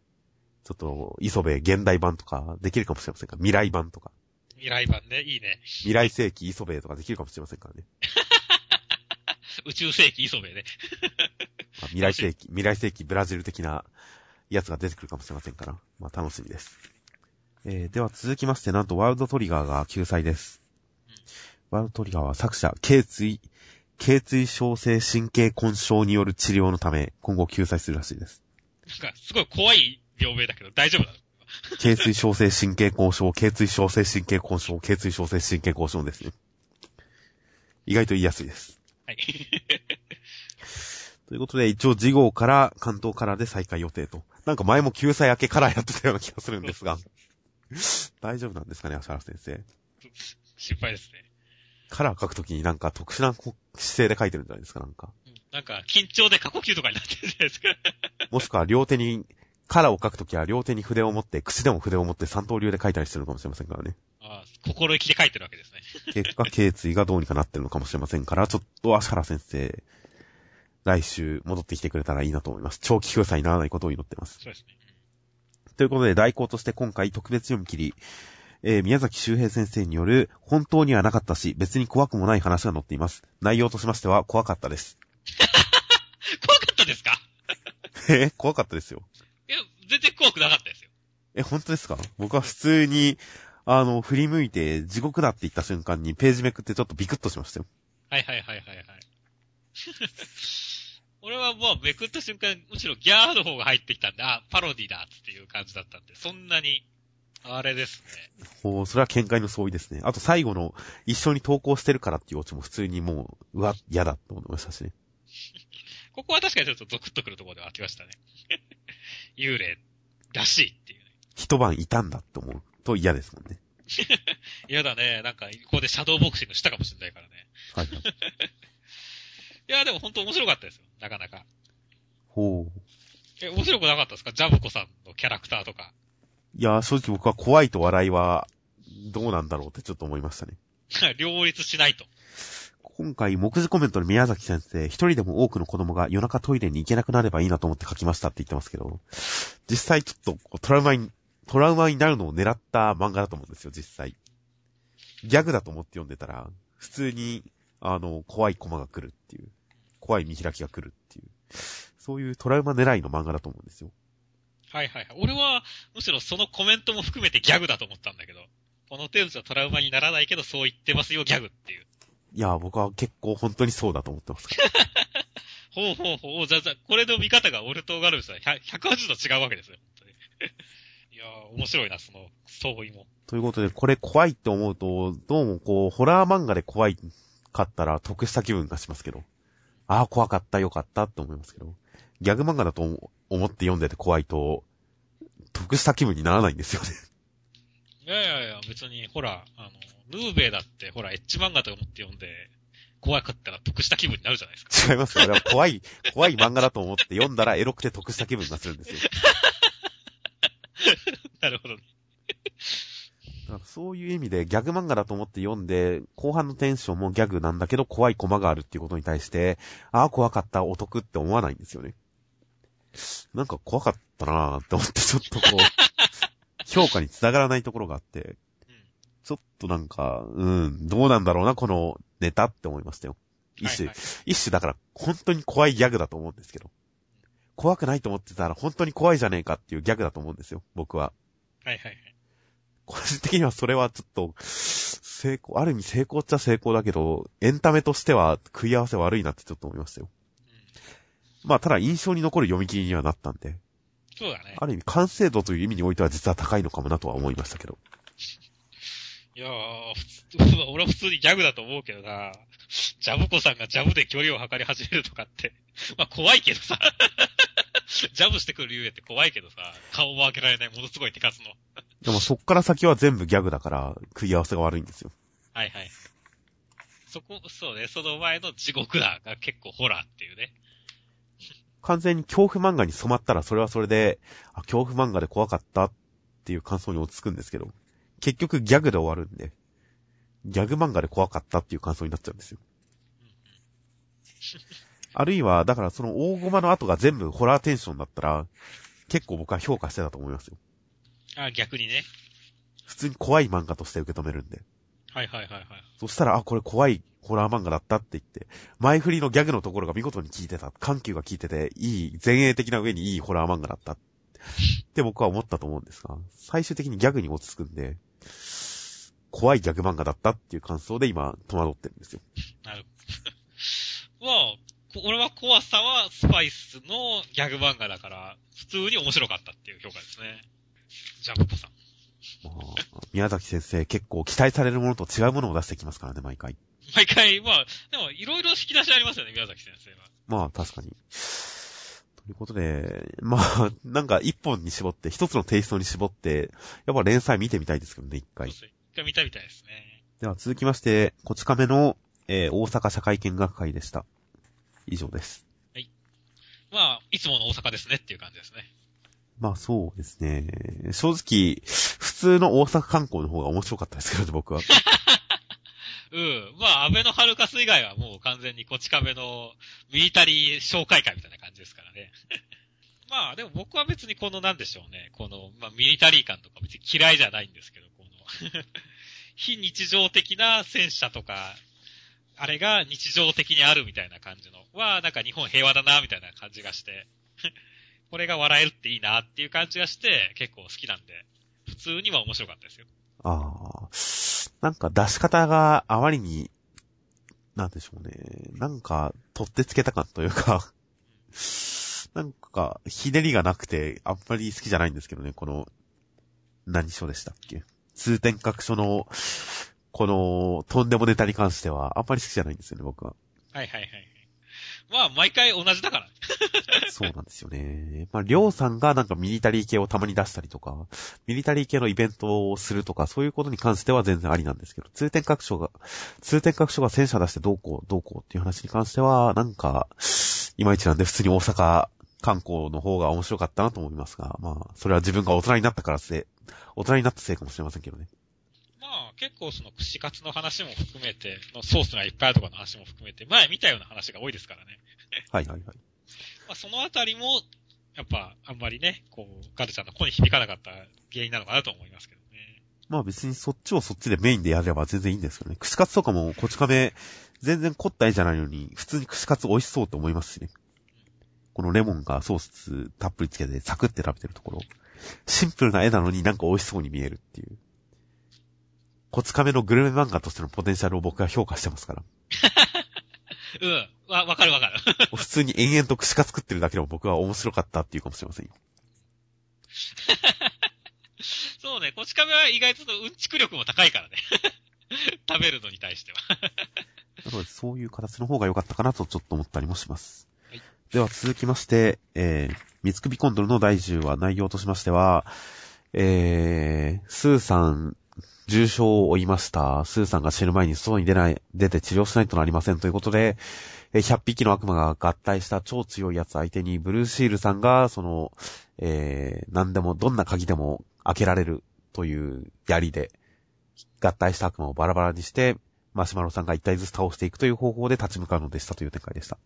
ちょっと、磯部現代版とかできるかもしれませんか？ら、未来版とか、未来版ね、いいね。未来世紀磯部とかできるかもしれませんからね。[LAUGHS] 宇宙世紀磯部ね。まあ未来世紀、未来世紀ブラジル的なやつが出てくるかもしれませんから、まあ楽しみです。えー、では続きまして、なんとワールドトリガーが救済です。ワールドトリガーは作者、頸椎、頸椎小性神経根症による治療のため、今後救済するらしいです。すごい怖い病名だけど、大丈夫なの？頸椎小性神経根症、頸椎小性神経根症、頸椎小性神経根症ですね。意外と言いやすいです。はい。[LAUGHS] ということで、一応事号から関東カラーで再開予定と。なんか前も救済明けカラーやってたような気がするんですが。[LAUGHS] 大丈夫なんですかね、芦原先生。心配ですね。カラー書くときになんか特殊な姿勢で書いてるんじゃないですか、なんか。うんなんか、緊張で過呼吸とかになってるじゃないですか。[LAUGHS] もしくは両手に、カラーを書くときは両手に筆を持って、口でも筆を持って三刀流で書いたりしてるのかもしれませんからね。ああ心意気で書いてるわけですね。結果、頸椎がどうにかなってるのかもしれませんから、ちょっと芦原先生、来週戻ってきてくれたらいいなと思います。長期封鎖にならないことを祈ってます。そうですね。ということで、代行として今回特別読み切り、えー宮崎周平先生による、本当にはなかったし、別に怖くもない話が載っています。内容としましては、怖かったです。[LAUGHS] 怖かったですか？[LAUGHS] えー怖かったですよ。いや、全然怖くなかったですよ。え、本当ですか？僕は普通に、あの、振り向いて、地獄だって言った瞬間に、ページめくってちょっとビクッとしましたよ。はいはいはいはいはい。[LAUGHS] 俺はもうめくった瞬間、むしろギャーの方が入ってきたんで、あ、パロディだっていう感じだったんで、そんなに、あれですね。ほう、それは見解の相違ですね。あと最後の、一緒に投稿してるからっていうオチも普通にもう、うわ、嫌だと思いましたしね。[LAUGHS] ここは確かにちょっとゾクッとくるところでは来ましたね。[LAUGHS] 幽霊らしいっていうね。一晩いたんだって思うと嫌ですもんね。[LAUGHS] 嫌だね。なんか、ここでシャドーボクシングしたかもしれないからね。はいはい。いや、でも本当面白かったですよ。なかなか。ほう。え、面白くなかったですか？ジャブコさんのキャラクターとか。いやー、正直僕は怖いと笑いは、どうなんだろうってちょっと思いましたね。[LAUGHS] 両立しないと。今回、目次コメントの宮崎先生、一人でも多くの子供が夜中トイレに行けなくなればいいなと思って書きましたって言ってますけど、実際ちょっとトラウマに、トラウマになるのを狙った漫画だと思うんですよ、実際。ギャグだと思って読んでたら、普通に、あの、怖いコマが来るっていう、怖い見開きが来るっていう、そういうトラウマ狙いの漫画だと思うんですよ。はいはいはい。俺は、むしろそのコメントも含めてギャグだと思ったんだけど、この程度じゃトラウマにならないけど、そう言ってますよ、ギャグっていう。いやー、僕は結構本当にそうだと思ってますから。[LAUGHS] ほうほうほう。じゃあ、じゃあこれの見方が俺とガルブスは100 180度違うわけですよ。本当にいやー、面白いな、その、相違も。ということで、これ怖いって思うと、どうもこう、ホラー漫画で怖いかったら得した気分がしますけど。ああ、怖かった、よかったって思いますけど。ギャグ漫画だと思って読んでて怖いと、得した気分にならないんですよね。いやいやいや、別に、ほら、あの、ヌーベイだって、ほら、エッジ漫画と思って読んで、怖かったら得した気分になるじゃないですか。違いますよ。あれは怖い、怖い漫画だと思って読んだらエロくて得した気分がするんですよ。[LAUGHS] なるほどね。だからそういう意味でギャグ漫画だと思って読んで、後半のテンションもギャグなんだけど怖いコマがあるっていうことに対して、ああ、怖かった、お得って思わないんですよね。なんか怖かったなーって思ってちょっとこう、[LAUGHS] 評価につながらないところがあって、うん。ちょっとなんか、うん、どうなんだろうな、このネタって思いましたよ。一種、はいはい一種だから本当に怖いギャグだと思うんですけど。怖くないと思ってたら本当に怖いじゃねえかっていうギャグだと思うんですよ、僕は。はいはいはい。個人的にはそれはちょっと、成功、ある意味成功っちゃ成功だけど、エンタメとしては食い合わせ悪いなってちょっと思いましたよ。まあ、ただ印象に残る読み切りにはなったんで、そうだね。ある意味完成度という意味においては実は高いのかもなとは思いましたけど。いやー、普通、俺は普通にギャグだと思うけどな。ジャブコさんがジャブで距離を測り始めるとかって。まあ怖いけどさ。ジャブしてくるゆえって怖いけどさ、顔も開けられないものすごい手数の。でもそっから先は全部ギャグだから食い合わせが悪いんですよ。はいはい。そこ、そうね、その前の地獄だが結構ホラーっていうね。完全に恐怖漫画に染まったらそれはそれで、あ、恐怖漫画で怖かったっていう感想に落ち着くんですけど、結局ギャグで終わるんで、ギャグ漫画で怖かったっていう感想になっちゃうんですよ。あるいは、だからその大駒の後が全部ホラーテンションだったら、結構僕は評価してたと思いますよ。あ、逆にね。普通に怖い漫画として受け止めるんで。はいはいはいはい。そしたら、あ、これ怖いホラー漫画だったって言って、前振りのギャグのところが見事に効いてた、緩急が効いてて、いい、前衛的な上にいいホラー漫画だったって僕は思ったと思うんですが、最終的にギャグに落ち着くんで、怖いギャグ漫画だったっていう感想で今戸惑ってるんですよ。なるほど。[LAUGHS] まあ、こ俺は怖さはスパイスのギャグ漫画だから、普通に面白かったっていう評価ですね。ジャブコさん。まあ宮崎先生結構期待されるものと違うものを出してきますからね、毎回。毎回、まあ、でも、いろいろ引き出しありますよね、宮崎先生は。まあ確かに。ということで、まあ、[LAUGHS] なんか一本に絞って、一つのテイストに絞って、やっぱ連載見てみたいですけどね、一回一回見たみたいですね。では続きまして、こち亀の、えー大阪社会見学会でした。以上です。まあ、いつもの大阪ですねっていう感じですね。まあそうですね。正直、普通の大阪観光の方が面白かったですけどね、僕は。[LAUGHS] うん。まあ、安倍のハルカス以外はもう完全にこち亀のミリタリー紹介会みたいな感じですからね。[LAUGHS] まあ、でも僕は別にこのなんでしょうね。この、まあ、ミリタリー感とか別に嫌いじゃないんですけど、この、[LAUGHS] 非日常的な戦車とか、あれが日常的にあるみたいな感じのは、なんか日本平和だな、みたいな感じがして、[LAUGHS] これが笑えるっていいなっていう感じがして、結構好きなんで、普通には面白かったですよ。ああ。なんか出し方があまりに、なんでしょうね。なんか、取ってつけた感というか、[LAUGHS] なんか、ひねりがなくて、あんまり好きじゃないんですけどね、この、何書でしたっけ通天閣書の、この、とんでもネタに関しては、あんまり好きじゃないんですよね、僕は。はいはいはい。まあ、毎回同じだから。[LAUGHS] そうなんですよね。まあ、りょうさんがなんかミリタリー系をたまに出したりとか、ミリタリー系のイベントをするとか、そういうことに関しては全然ありなんですけど、通天閣書が、通天閣書が戦車出してどうこう、どうこうっていう話に関しては、なんか、いまいちなんで普通に大阪観光の方が面白かったなと思いますが、まあ、それは自分が大人になったからせい、大人になったせいかもしれませんけどね。まあ、結構その串カツの話も含めて、のソースがいっぱいあるとかの話も含めて、前見たような話が多いですからね。はいはいはい。[LAUGHS] まあ、そのあたりも、やっぱ、あんまりね、こう、ガルちゃんの子に響かなかった原因なのかなと思いますけどね。まあ別にそっちをそっちでメインでやれば全然いいんですよね。串カツとかもこち亀全然凝った絵じゃないのに、普通に串カツ美味しそうと思いますしね。このレモンがソースたっぷりつけてサクって食べてるところ。シンプルな絵なのになんか美味しそうに見えるっていう。こち亀のグルメ漫画としてのポテンシャルを僕は評価してますから。[LAUGHS] うん。わ、わかるわかる。[LAUGHS] 普通に延々と串カツ食ってるだけでも僕は面白かったっていうかもしれませんよ。[LAUGHS] そうね、こち亀は意外とうんちく力も高いからね。食べるのに対しては。なので、そういう形の方が良かったかなとちょっと思ったりもします。はいでは続きまして、えー、三つ首コンドルの第10話内容としましては、えー、スーさん、重傷を負いました。スーさんが死ぬ前に外に出ない、出て治療しないとなりませんということで、え100匹の悪魔が合体した超強いやつ相手に、ブルーシールさんが、その、えー、何でも、どんな鍵でも開けられるという槍で、合体した悪魔をバラバラにして、マシュマロさんが一体ずつ倒していくという方法で立ち向かうのでしたという展開でした。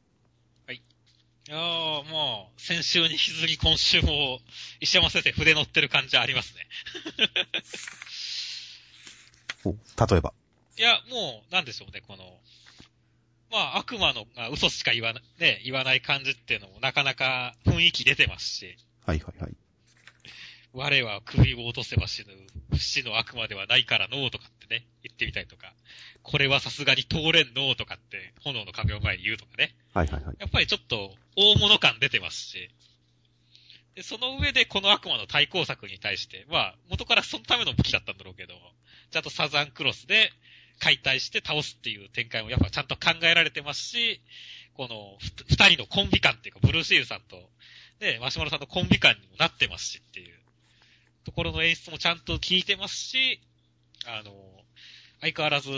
はいいやー、もう、先週に引き続き今週も、石山先生筆乗ってる感じありますね。お例えば。いや、もう、なんでしょうね、この、まあ、悪魔のが嘘しか言わな、ね、言わない感じっていうのもなかなか雰囲気出てますし、はいはいはい。我は首を落とせば死ぬ、不死の悪魔ではないからのーとかってね、言ってみたりとか、これはさすがに通れんのーとかって、炎の壁を前に言うとかね。はいはいはい。やっぱりちょっと大物感出てますし、で、その上でこの悪魔の対抗策に対して、まあ、元からそのための武器だったんだろうけど、ちゃんとサザンクロスで解体して倒すっていう展開もやっぱちゃんと考えられてますし、この二人のコンビ感っていうか、ブルーシールさんと、ね、マシュマロさんのコンビ感にもなってますしっていうところの演出もちゃんと効いてますし、あの、相変わらず、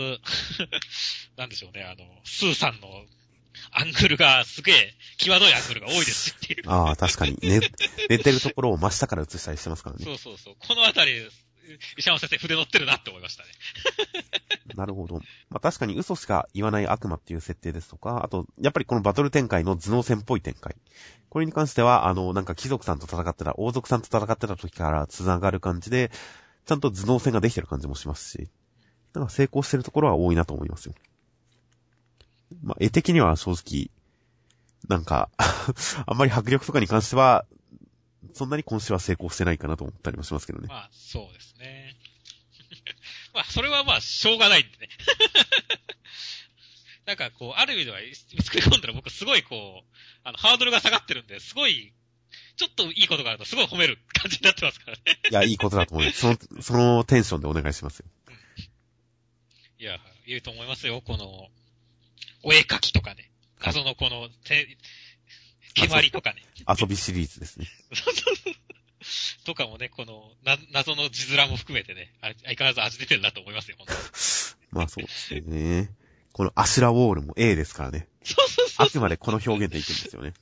[LAUGHS] なんでしょうね、あの、スーさんのアングルがすげえ、際どいアングルが多いですしっていう。ああ、確かに。寝、寝てるところを真下から映したりしてますからね。[LAUGHS] そうそうそう。このあたり、石山先生筆乗ってるなって思いましたね。[LAUGHS] なるほど。まあ確かに嘘しか言わない悪魔っていう設定ですとか、あと、やっぱりこのバトル展開の頭脳戦っぽい展開。これに関しては、あの、なんか貴族さんと戦ってた、王族さんと戦ってた時から繋がる感じで、ちゃんと頭脳戦ができてる感じもしますし、なんか成功してるところは多いなと思いますよ。まあ、絵的には正直、なんか、[LAUGHS] あんまり迫力とかに関しては、そんなに今週は成功してないかなと思ったりもしますけどね。まあ、そうですね。[LAUGHS] まあ、それはまあ、しょうがないんでね。[LAUGHS] なんかこう、ある意味では、作り込んだら僕すごいこう、あの、ハードルが下がってるんで、すごい、ちょっといいことがあるとすごい褒める感じになってますからね。いや、いいことだと思います。その、そのテンションでお願いしますよ。いや、言うと思いますよ、この、お絵描きとかね。謎のこの、て、蹴鞠とかね。遊びシリーズですね。[LAUGHS] とかもね、この、な、謎の字面も含めてね、あ相変わらず味出てるなと思いますよ、本当に [LAUGHS] まあそうですね。このアシュラウォールも A ですからね。そうそうそう。あくまでこの表現でいくんですよね。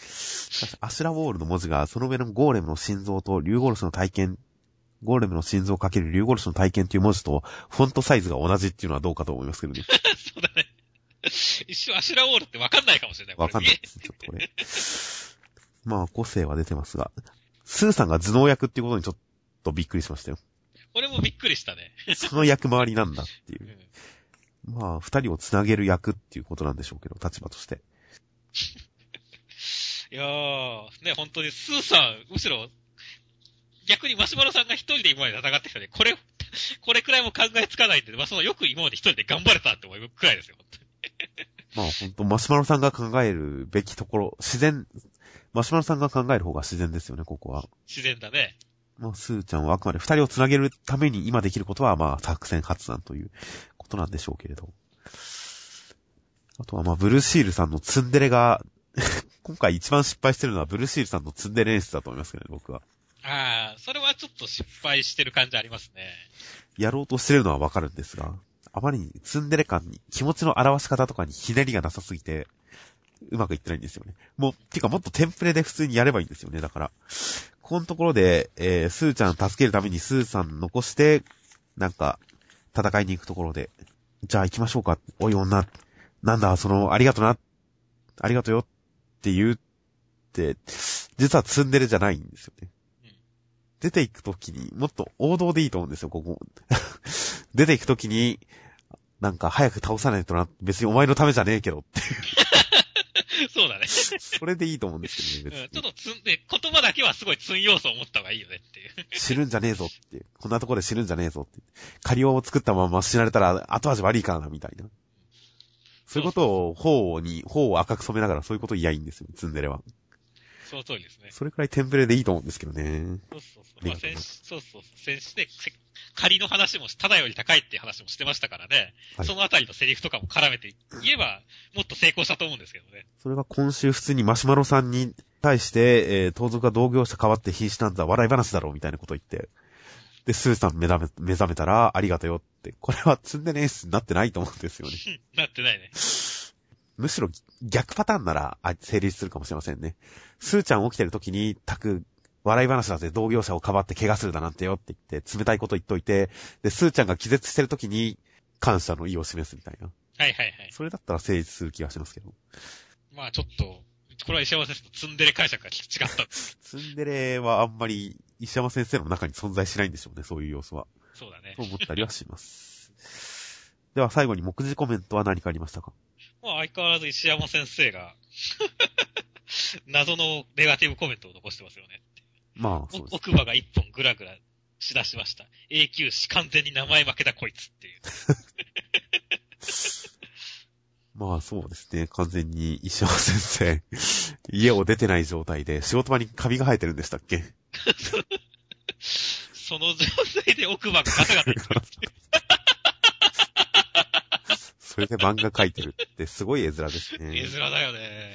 しかしアシュラウォールの文字が、その上のゴーレムの心臓とリューゴルスの大剣、ゴーレムの心臓かけるリューゴルスの大剣っていう文字と、フォントサイズが同じっていうのはどうかと思いますけどね。[LAUGHS] そうだね。一瞬アシュラウォールってわかんないかもしれない。わかんないです。ちょっとこれ。[LAUGHS] まあ、個性は出てますが、スーさんが頭脳役っていうことにちょっとびっくりしましたよ。俺もびっくりしたね。その役回りなんだっていうう。んまあ、二人を繋げる役っていうことなんでしょうけど、立場として。[LAUGHS] いやー、ね、本当に、スーさん、むしろ、逆にマシュマロさんが一人で今まで戦ってきたね、これ、これくらいも考えつかないんで、まあ、そのよく今まで一人で頑張れたって思うくらいですよ、本当に。まあ本当マシュマロさんが考えるべきところ、自然、マシュマロさんが考える方が自然ですよね、ここは。自然だね。まあ、スーちゃんはあくまで二人を繋げるために今できることは、まあ、作戦発案ということなんでしょうけれど。あとは、まあ、ブルーシールさんのツンデレが、[LAUGHS] 今回一番失敗してるのはブルーシールさんのツンデレ演出だと思いますけどね、僕は。ああ、それはちょっと失敗してる感じありますね。やろうとしてるのはわかるんですが、あまりにツンデレ感に、気持ちの表し方とかにひねりがなさすぎて、うまくいってないんですよね。もう、てかもっとテンプレで普通にやればいいんですよね、だから。ここのところで、えー、スーちゃん助けるためにスーさん残して、なんか、戦いに行くところで、じゃあ行きましょうか。おい女、なんだ、その、ありがとな、ありがとよって言うって、実はツンデレじゃないんですよねうん。出て行くときに、もっと王道でいいと思うんですよ、ここ。[LAUGHS] 出て行くときに、なんか早く倒さないとな、別にお前のためじゃねえけどって、[LAUGHS] そうだね。それでいいと思うんですけどね、うん、ちょ別っとつんで、言葉だけはすごいツン要素を持った方がいいよねっていう。に。死ぬんじゃねえぞって。こんなとこで死ぬんじゃねえぞって。仮を作ったまま死なれたら後味悪いからな、みたいな。そういうことを、頬に、頬を赤く染めながらそういうことを言いやいいんですよ、ツンデレは。その通りですね。それくらいテンプレでいいと思うんですけどね。そうそうそう。まあ、うそうそう。先週で、せ仮の話もし、ただより高いっていう話もしてましたからね。はいそのあたりのセリフとかも絡めて言えば、もっと成功したと思うんですけどね。それが今週普通にマシュマロさんに対して、えー、盗賊が同業者変わって瀕死なんだ、笑い話だろう、みたいなこと言って。で、スーさん目覚め、目覚めたら、ありがとよって。これはツンデレ演出になってないと思うんですよね。[LAUGHS] なってないね。むしろ逆パターンなら、あ、成立するかもしれませんね。スーちゃん起きてる時に、たく、笑い話だぜ、同業者をかばって怪我するだなんてよって言って、冷たいこと言っといて、で、スーちゃんが気絶してる時に、感謝の意を示すみたいな。はいはいはい。それだったら成立する気がしますけど。まあちょっと、これは石山先生とツンデレ解釈が違った。[LAUGHS] ツンデレはあんまり、石山先生の中に存在しないんでしょうね、そういう要素は。そうだねと。思ったりはします。[LAUGHS] では最後に目次コメントは何かありましたか？まあ相変わらず石山先生が、[LAUGHS] 謎のネガティブコメントを残してますよね。まあ、そうです。奥歯が一本グラグラしだしました。永久歯完全に名前負けたこいつっていう。[LAUGHS] まあそうですね。完全に石山先生、家を出てない状態で仕事場にカビが生えてるんでしたっけ？その状態で奥歯がガタガタ言ってるっていう [LAUGHS] それで漫画描いてるってすごい絵面ですね。絵面だよね。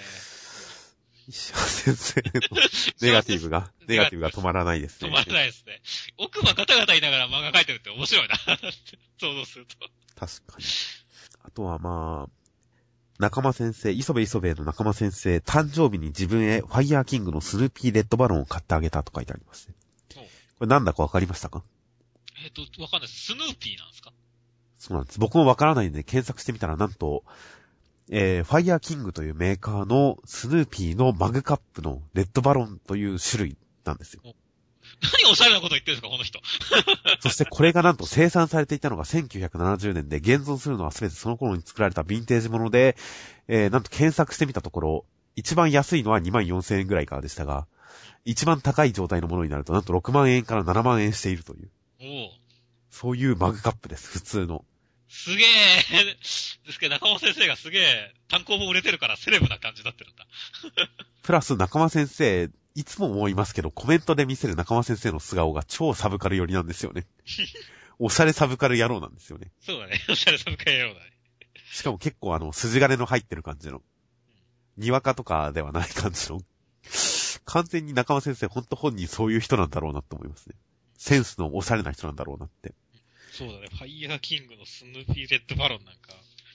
石山先生の [LAUGHS] ネガティブが、[LAUGHS] ネガティブが止まらないですね。止まらないですね。奥歯ガタガタ言いながら漫画描いてるって面白いな。[LAUGHS] 想像すると。確かに。あとはまあ、仲間先生、磯部磯部の仲間先生、誕生日に自分へファイヤーキングのスヌーピーレッドバロンを買ってあげたと書いてありますね。おこれなんだかわかりましたか？えっ、と、わかんない。スヌーピーなんですか？そうなんです。僕もわからないんで検索してみたらなんと、えー、ファイヤーキングというメーカーのスヌーピーのマグカップのレッドバロンという種類なんですよ。何おしゃれなこと言ってるんですか、この人。[LAUGHS] そしてこれがなんと生産されていたのが1970年で現存するのは全てその頃に作られたヴィンテージもので、えー、なんと検索してみたところ、一番安いのは2万4000円ぐらいからでしたが、一番高い状態のものになるとなんと6万円から7万円しているという、おおそういうマグカップです、普通の。すげえ。[LAUGHS] ですけど、中間先生がすげえ、単行本売れてるからセレブな感じになってるんだ。[LAUGHS] プラス中間先生、いつも思いますけど、コメントで見せる中間先生の素顔が超サブカル寄りなんですよね。[LAUGHS] おしゃれサブカル野郎なんですよね。そうだね。おしゃれサブカル野郎だね。しかも結構あの、筋金の入ってる感じの。にわかとかではない感じの。完全に中間先生、ほんと本人そういう人なんだろうなって思いますね。センスのおしゃれな人なんだろうなって。そうだね。ファイヤーキングのスヌーピーレッドバロンなんか、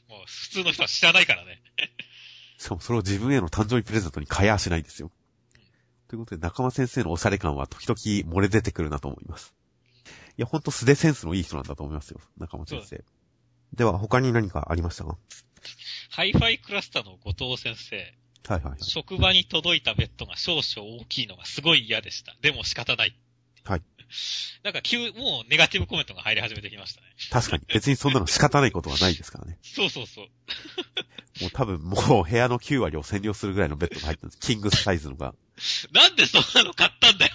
もう普通の人は知らないからね。[LAUGHS] しかもそれを自分への誕生日プレゼントに買えやしないですよ。ということで、中間先生のおしゃれ感は時々漏れ出てくるなと思います。いや、ほんと素でセンスのいい人なんだと思いますよ、中間先生。では、他に何かありましたか？ハイファイクラスタの後藤先生。はいはいはい。職場に届いたベッドが少々大きいのがすごい嫌でした。でも仕方ない。はい。[LAUGHS] なんか急、もうネガティブコメントが入り始めてきましたね。確かに、別にそんなの仕方ないことはないですからね。[LAUGHS] そうそうそう。[LAUGHS] もう多分もう部屋の9割を占領するぐらいのベッドが入ってるんです。キングサイズのが。なんでそんなの買ったんだよ。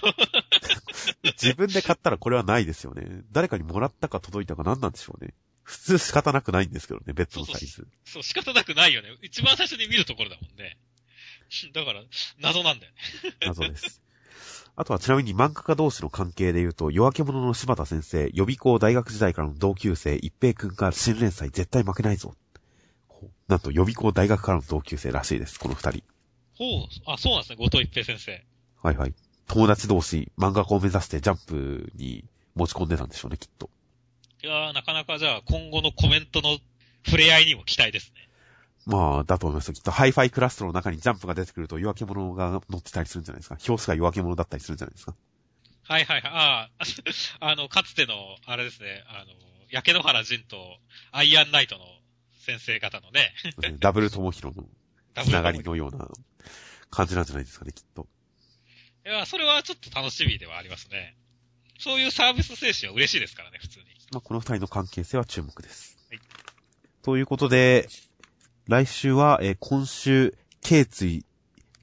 自分で買ったらこれはないですよね。誰かにもらったか届いたか何なんでしょうね。普通仕方なくないんですけどね、ベッドのサイズ。そう、仕方なくないよね。一番最初に見るところだもんね。だから、謎なんだよね。謎です。あとはちなみに漫画家同士の関係で言うと、夜明け者の柴田先生、予備校大学時代からの同級生、一平くんが新連載絶対負けないぞ。なんと予備校大学からの同級生らしいです、この二人。ほう、あ、そうなんですね。後藤一平先生。はいはい。友達同士、漫画家を目指してジャンプに持ち込んでたんでしょうね、きっと。いやーなかなかじゃあ今後のコメントの触れ合いにも期待ですね。まあ、だと思いますよ。きっとハイファイクラスタの中にジャンプが出てくると夜明け者が乗ってたりするんじゃないですか。表紙が夜明け者だったりするんじゃないですか。はいはいはい。ああ、[LAUGHS] あの、かつての、あれですね、あの、焼け野原塵とアイアンナイトの先生方のね、ダブル友広の [LAUGHS] つながりのような感じなんじゃないですかね、きっと。いや、それはちょっと楽しみではありますね。そういうサービス精神は嬉しいですからね、普通に。まあ、この二人の関係性は注目です。はいということで、来週は、えー今週、頸椎、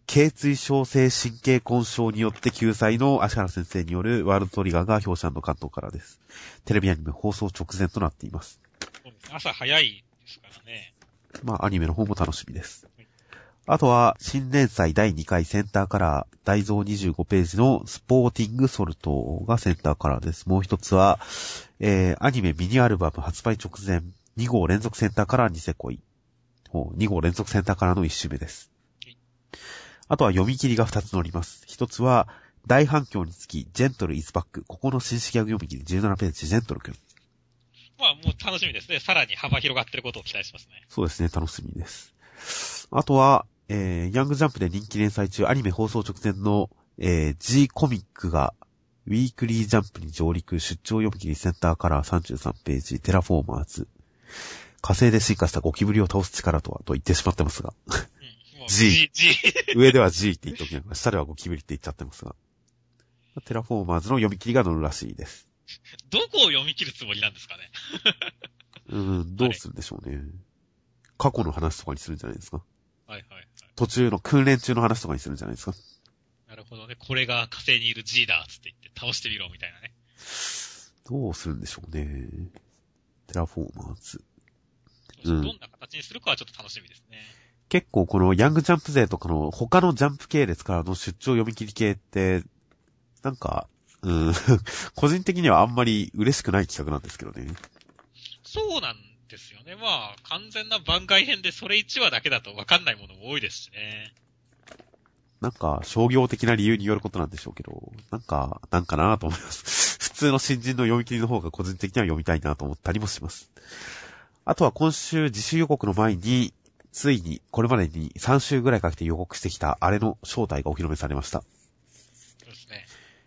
頸椎小性神経根症によって救済の足原先生によるワールドトリガーが表紙関東からです。テレビアニメ放送直前となっています。朝早いですからね。まあ、アニメの方も楽しみです。あとは、新連載第2回センターカラー、大蔵25ページのスポーティングソルトがセンターカラーです。もう一つは、えー、アニメミニアルバム発売直前、2号連続センターカラーニセ恋。ほう2号連続センターカラーの1周目ですはい。あとは読み切りが2つ載ります。一つは、大反響につき、ジェントルイズバック。ここの新式ギャグ読み切り17ページ、ジェントルくん。まあ、もう楽しみですね。さらに幅広がってることを期待しますね。そうですね、楽しみです。あとは、えー、ヤングジャンプで人気連載中、アニメ放送直前の、えー、G コミックが、ウィークリージャンプに上陸、出張読み切りセンターカラー33ページ、テラフォーマーズ。火星で進化したゴキブリを倒す力とは、と言ってしまってますが。G G。上では G って言っておきながら、下ではゴキブリって言っちゃってますが。テラフォーマーズの読み切りが載るらしいです。どこを読み切るつもりなんですかね。うーん、どうするんでしょうね。過去の話とかにするんじゃないですか。はいはいはい。途中の訓練中の話とかにするんじゃないですか。なるほどね。これが火星にいる G だっつって言って倒してみろみたいなね。どうするんでしょうね。テラフォーマーズ。どんな形にするかはちょっと楽しみですね。結構このヤングジャンプ勢とかの他のジャンプ系列からの出張読み切り系って、なんか、うん、[LAUGHS] 個人的にはあんまり嬉しくない企画なんですけどね。そうなんですよね。まあ、完全な番外編でそれ1話だけだと分かんないものも多いですしね。なんか、商業的な理由によることなんでしょうけど、なんか、なんかなと思います。[LAUGHS] 普通の新人の読み切りの方が個人的には読みたいなと思ったりもします。あとは今週自主予告の前に、ついに、これまでに3週ぐらいかけて予告してきたあれの正体がお披露目されました。そうですね。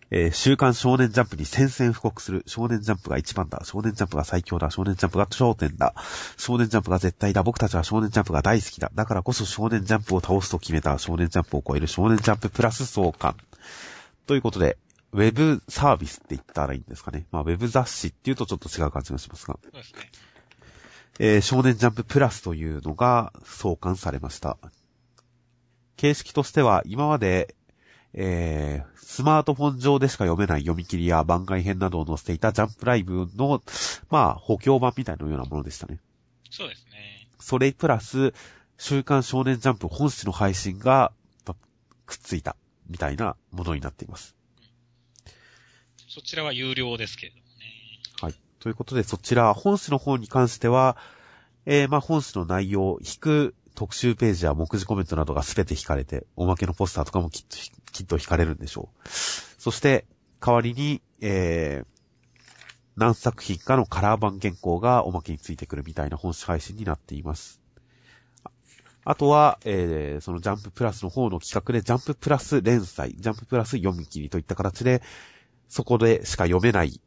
えー週刊少年ジャンプに宣戦布告する。少年ジャンプが一番だ。少年ジャンプが最強だ。少年ジャンプが頂点だ。少年ジャンプが絶対だ。僕たちは少年ジャンプが大好きだ。だからこそ少年ジャンプを倒すと決めた。少年ジャンプを超える少年ジャンププラス創刊。ということで、ウェブサービスって言ったらいいんですかね。まあ、ウェブ雑誌っていうとちょっと違う感じがしますが。そうですね。えー少年ジャンププラスというのが創刊されました。形式としては今まで、えースマートフォン上でしか読めない読み切りや番外編などを載せていたジャンプライブの、まあ、補強版みたいなようなものでしたね。そうですね。それプラス、週刊少年ジャンプ本誌の配信が、まくっついた、みたいなものになっています。そちらは有料ですけれど。ということで、そちら、本誌の方に関しては、えー、まあ、本誌の内容、引く特集ページや目次コメントなどがすべて引かれて、おまけのポスターとかもきっと、きっと引かれるんでしょう。そして、代わりに、えー、何作品かのカラー版原稿がおまけについてくるみたいな本誌配信になっています。あとは、えー、そのジャンププラスの方の企画で、ジャンププラス連載、ジャンププラス読み切りといった形で、そこでしか読めない、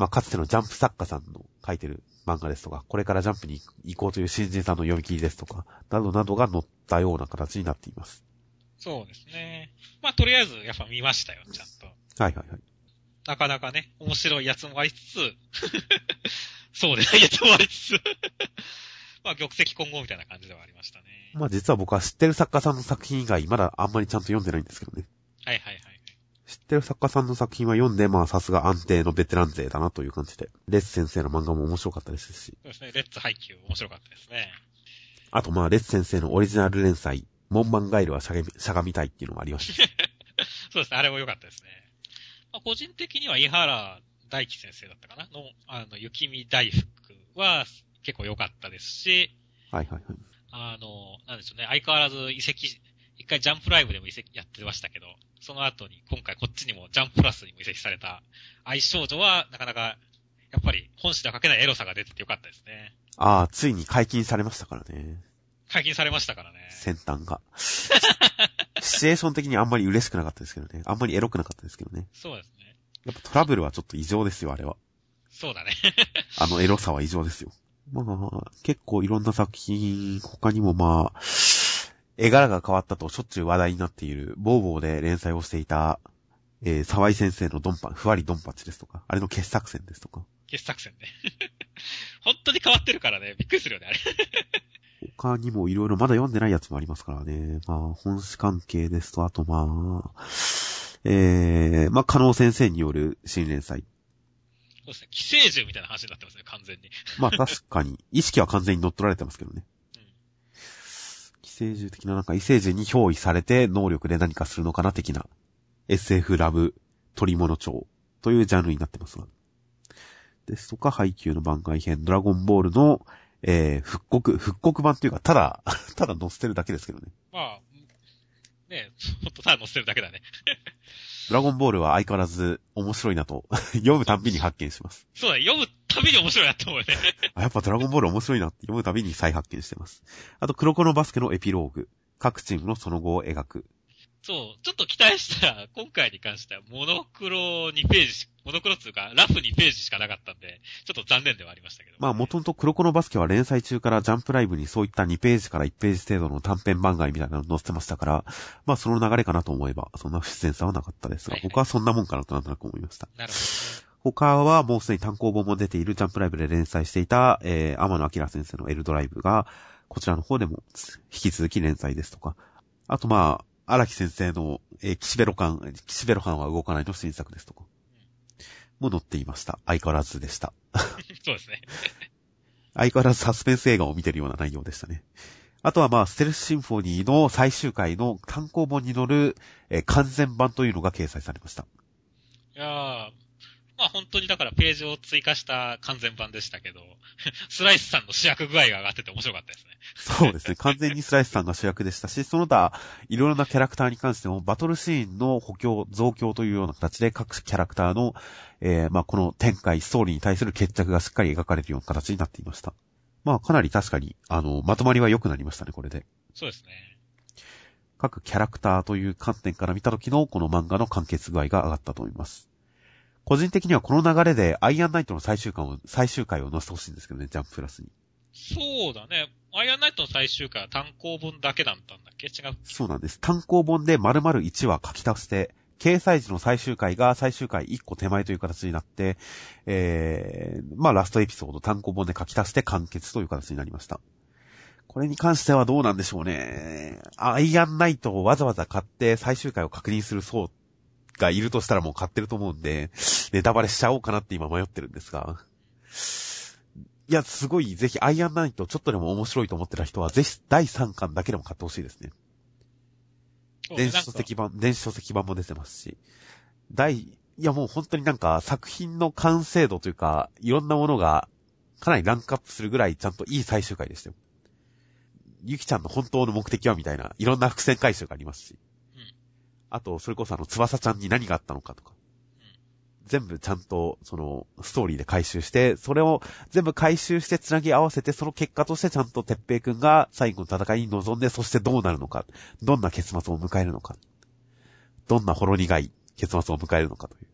まあ、かつてのジャンプ作家さんの書いてる漫画ですとか、これからジャンプに行こうという新人さんの読み切りですとか、などなどが載ったような形になっています。そうですね。まあ、とりあえず、やっぱ見ましたよ、ちゃんと。はいはいはい。なかなかね、面白いやつもありつつ、[LAUGHS] そうでないやつもありつつ、[LAUGHS] まあ、玉石混合みたいな感じではありましたね。まあ実は僕は知ってる作家さんの作品以外、まだあんまりちゃんと読んでないんですけどね。はいはいはい。知ってる作家さんの作品は読んで、まあさすが安定のベテラン勢だなという感じで。レッツ先生の漫画も面白かったですし。そうですね、レッツハイキュー面白かったですね。あとまあレッツ先生のオリジナル連載、モンマンガイルはしゃがみしゃがみたいっていうのもありました。[LAUGHS] そうですね、あれも良かったですね。まあ、個人的には伊原大貴先生だったかな？の、あの、雪見大福は結構良かったですし、はいはいはい。あの、なんでしょうね、相変わらず遺跡、一回ジャンプライブでも遺跡やってましたけど、その後に今回こっちにもジャンププラスにも移籍された愛少女はなかなか、やっぱり本誌では書けないエロさが出ててよかったですね。ああ、ついに解禁されましたからね。解禁されましたからね。先端が。[LAUGHS] シチュエーション的にあんまり嬉しくなかったですけどね。あんまりエロくなかったですけどね。そうですね。やっぱトラブルはちょっと異常ですよ、あれは。そうだね。[LAUGHS] あのエロさは異常ですよ。まあ、結構いろんな作品、他にもまあ、絵柄が変わったとしょっちゅう話題になっている、ボーボーで連載をしていた、えー、沢井先生のドンパン、ふわりドンパチですとか、あれの傑作選ですとか、傑作戦ね。[LAUGHS] 本当に変わってるからね、びっくりするよね、あれ。[LAUGHS] 他にもいろいろまだ読んでないやつもありますからね。まあ、本誌関係ですと、あとまあ、えー、まあ、加納先生による新連載。そうですね。寄生獣みたいな話になってますね、完全に。まあ確かに、意識は完全に乗っ取られてますけどね。うん寄生獣的ななんか異星人に憑依されて能力で何かするのかな的な SF ラブ鳥物帳というジャンルになってますが。ですとか、配給の番外編、ドラゴンボールの、えー、復刻、復刻版っていうか、ただ、[LAUGHS] ただ載せてるだけですけどね。まあ、ねほんとただ載せてるだけだね。ドラゴンボールは相変わらず面白いなと、読むたんびに発見します。そうだね、読むたびに面白いなって思うよね。あ、やっぱドラゴンボール面白いなって読むたびに再発見してます。あと、黒子のバスケのエピローグ。各チームのその後を描く。そう、ちょっと期待したら、今回に関してはモノクロ2ページし、モノクロっていうか、ラフ2ページしかなかったんで、ちょっと残念ではありましたけど。まあ、もともと黒子のバスケは連載中からジャンプライブにそういった2ページから1ページ程度の短編番外みたいなの載せてましたから、まあ、その流れかなと思えば、そんな不自然さはなかったですが、はいはい僕はそんなもんかなとなんとなく思いました。なるほどね。他はもうすでに単行本も出ているジャンプライブで連載していた、えー、天野明先生のエルドライブが、こちらの方でも引き続き連載ですとか、あとまあ、荒木先生の、えー、岸辺露館、岸辺露館は動かないの新作ですとか、も載っていました。相変わらずでした。[LAUGHS] そうですね。[LAUGHS] 相変わらずサスペンス映画を見てるような内容でしたね。あとはまあ、ステルスシンフォニーの最終回の単行本に載る、えー完全版というのが掲載されました。いやー、まあ本当にだからページを追加した完全版でしたけど、[LAUGHS] スライスさんの主役具合が上がってて面白かったですね。そうですね。完全にスライスさんが主役でしたし、その他、いろいろなキャラクターに関しても、バトルシーンの補強、増強というような形で、各キャラクターの、えー、まあ、この展開、ストーリーに対する決着がしっかり描かれるような形になっていました。まあ、かなり確かに、あの、まとまりは良くなりましたね、これで。そうですね。各キャラクターという観点から見た時のこの漫画の完結具合が上がったと思います。個人的にはこの流れでアイアンナイトの最終回を、最終回を載せてほしいんですけどね、ジャンププラスに。そうだね。アイアンナイトの最終回は単行本だけだったんだっけ？違う。そうなんです。単行本で丸々1話書き足して、掲載時の最終回が最終回1個手前という形になって、えー、まあラストエピソード単行本で書き足して完結という形になりました。これに関してはどうなんでしょうね。アイアンナイトをわざわざ買って最終回を確認する層がいるとしたらもう買ってると思うんで、ネタバレしちゃおうかなって今迷ってるんですが。いや、すごい、ぜひ、アイアンナイトちょっとでも面白いと思ってた人は、ぜひ、第3巻だけでも買ってほしいですね。電子書籍版、電子書籍版も出てますし。第、いやもう本当になんか作品の完成度というか、いろんなものがかなりランクアップするぐらいちゃんといい最終回でしたよ。ゆきちゃんの本当の目的はみたいな、いろんな伏線回収がありますし。うんあと、それこそあの、翼ちゃんに何があったのかとか。全部ちゃんと、その、ストーリーで回収して、それを全部回収して繋ぎ合わせて、その結果としてちゃんとてっぺいくんが最後の戦いに臨んで、そしてどうなるのか。どんな結末を迎えるのか。どんなほろ苦い結末を迎えるのかという。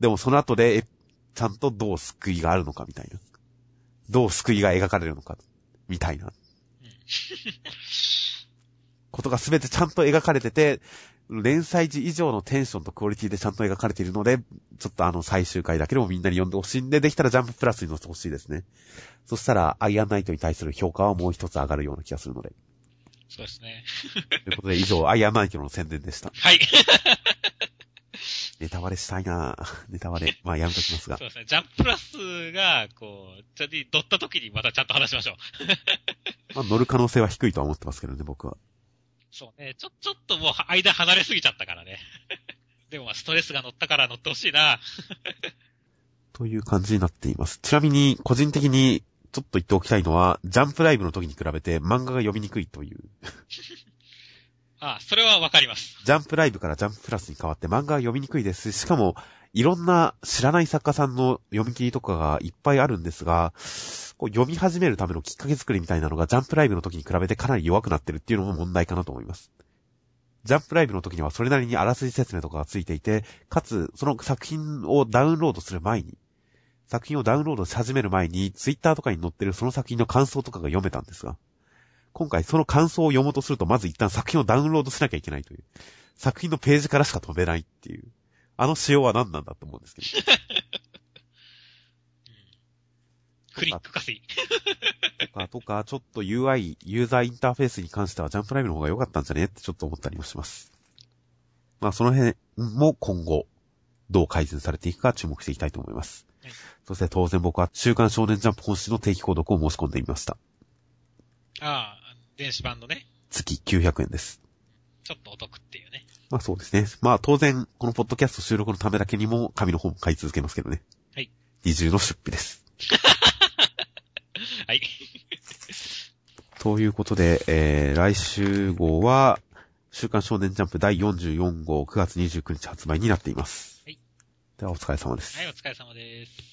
でもその後で、えちゃんとどう救いがあるのかみたいな。どう救いが描かれるのか、みたいな。うん。ことがすべてちゃんと描かれてて、連載時以上のテンションとクオリティでちゃんと描かれているので、ちょっとあの最終回だけでもみんなに読んでほしいんで、できたらジャンププラスに載せてほしいですね。そしたら、アイアンナイトに対する評価はもう一つ上がるような気がするので。そうですね。ということで、以上、アイアンナイトの宣伝でした。はい。ネタバレしたいなぁネタバレ。まあ、やめときますがそ。うですね。ジャンププラスが、こう、ちゃんと乗った時にまたちゃんと話しましょう。まあ、乗る可能性は低いとは思ってますけどね、僕は。そうね。ちょ、ちょっともう間離れすぎちゃったからね。[LAUGHS] でもまあストレスが乗ったから乗ってほしいな。[LAUGHS] という感じになっています。ちなみに、個人的に、ちょっと言っておきたいのは、ジャンプライブの時に比べて漫画が読みにくいという。[LAUGHS] あそれはわかります。ジャンプライブからジャンププラスに変わって漫画が読みにくいですし、しかも、いろんな知らない作家さんの読み切りとかがいっぱいあるんですが、こう読み始めるためのきっかけ作りみたいなのがジャンプライブの時に比べてかなり弱くなってるっていうのも問題かなと思います。ジャンプライブの時にはそれなりにあらすじ説明とかがついていて、かつ、その作品をダウンロードする前に、作品をダウンロードし始める前に、ツイッターとかに載ってるその作品の感想とかが読めたんですが、今回その感想を読もうとすると、まず一旦作品をダウンロードしなきゃいけないという。作品のページからしか飛べないっていう。あの仕様は何なんだと思うんですけど。[LAUGHS] クリック稼ぎ。とか、とか、ちょっと UI、ユーザーインターフェースに関してはジャンプライブの方が良かったんじゃねってちょっと思ったりもします。まあ、その辺も今後、どう改善されていくか注目していきたいと思います。はいそして当然僕は週刊少年ジャンプ本誌の定期購読を申し込んでみました。ああ、電子版のね、月900円です。ちょっとお得っていうね。まあそうですね。まあ当然、このポッドキャスト収録のためだけにも紙の本買い続けますけどね。はい。二重の出費です。[LAUGHS] はい。ということで、えー、来週号は、週刊少年ジャンプ第44号9月29日発売になっています。はい。ではお疲れ様です。はい、お疲れ様です。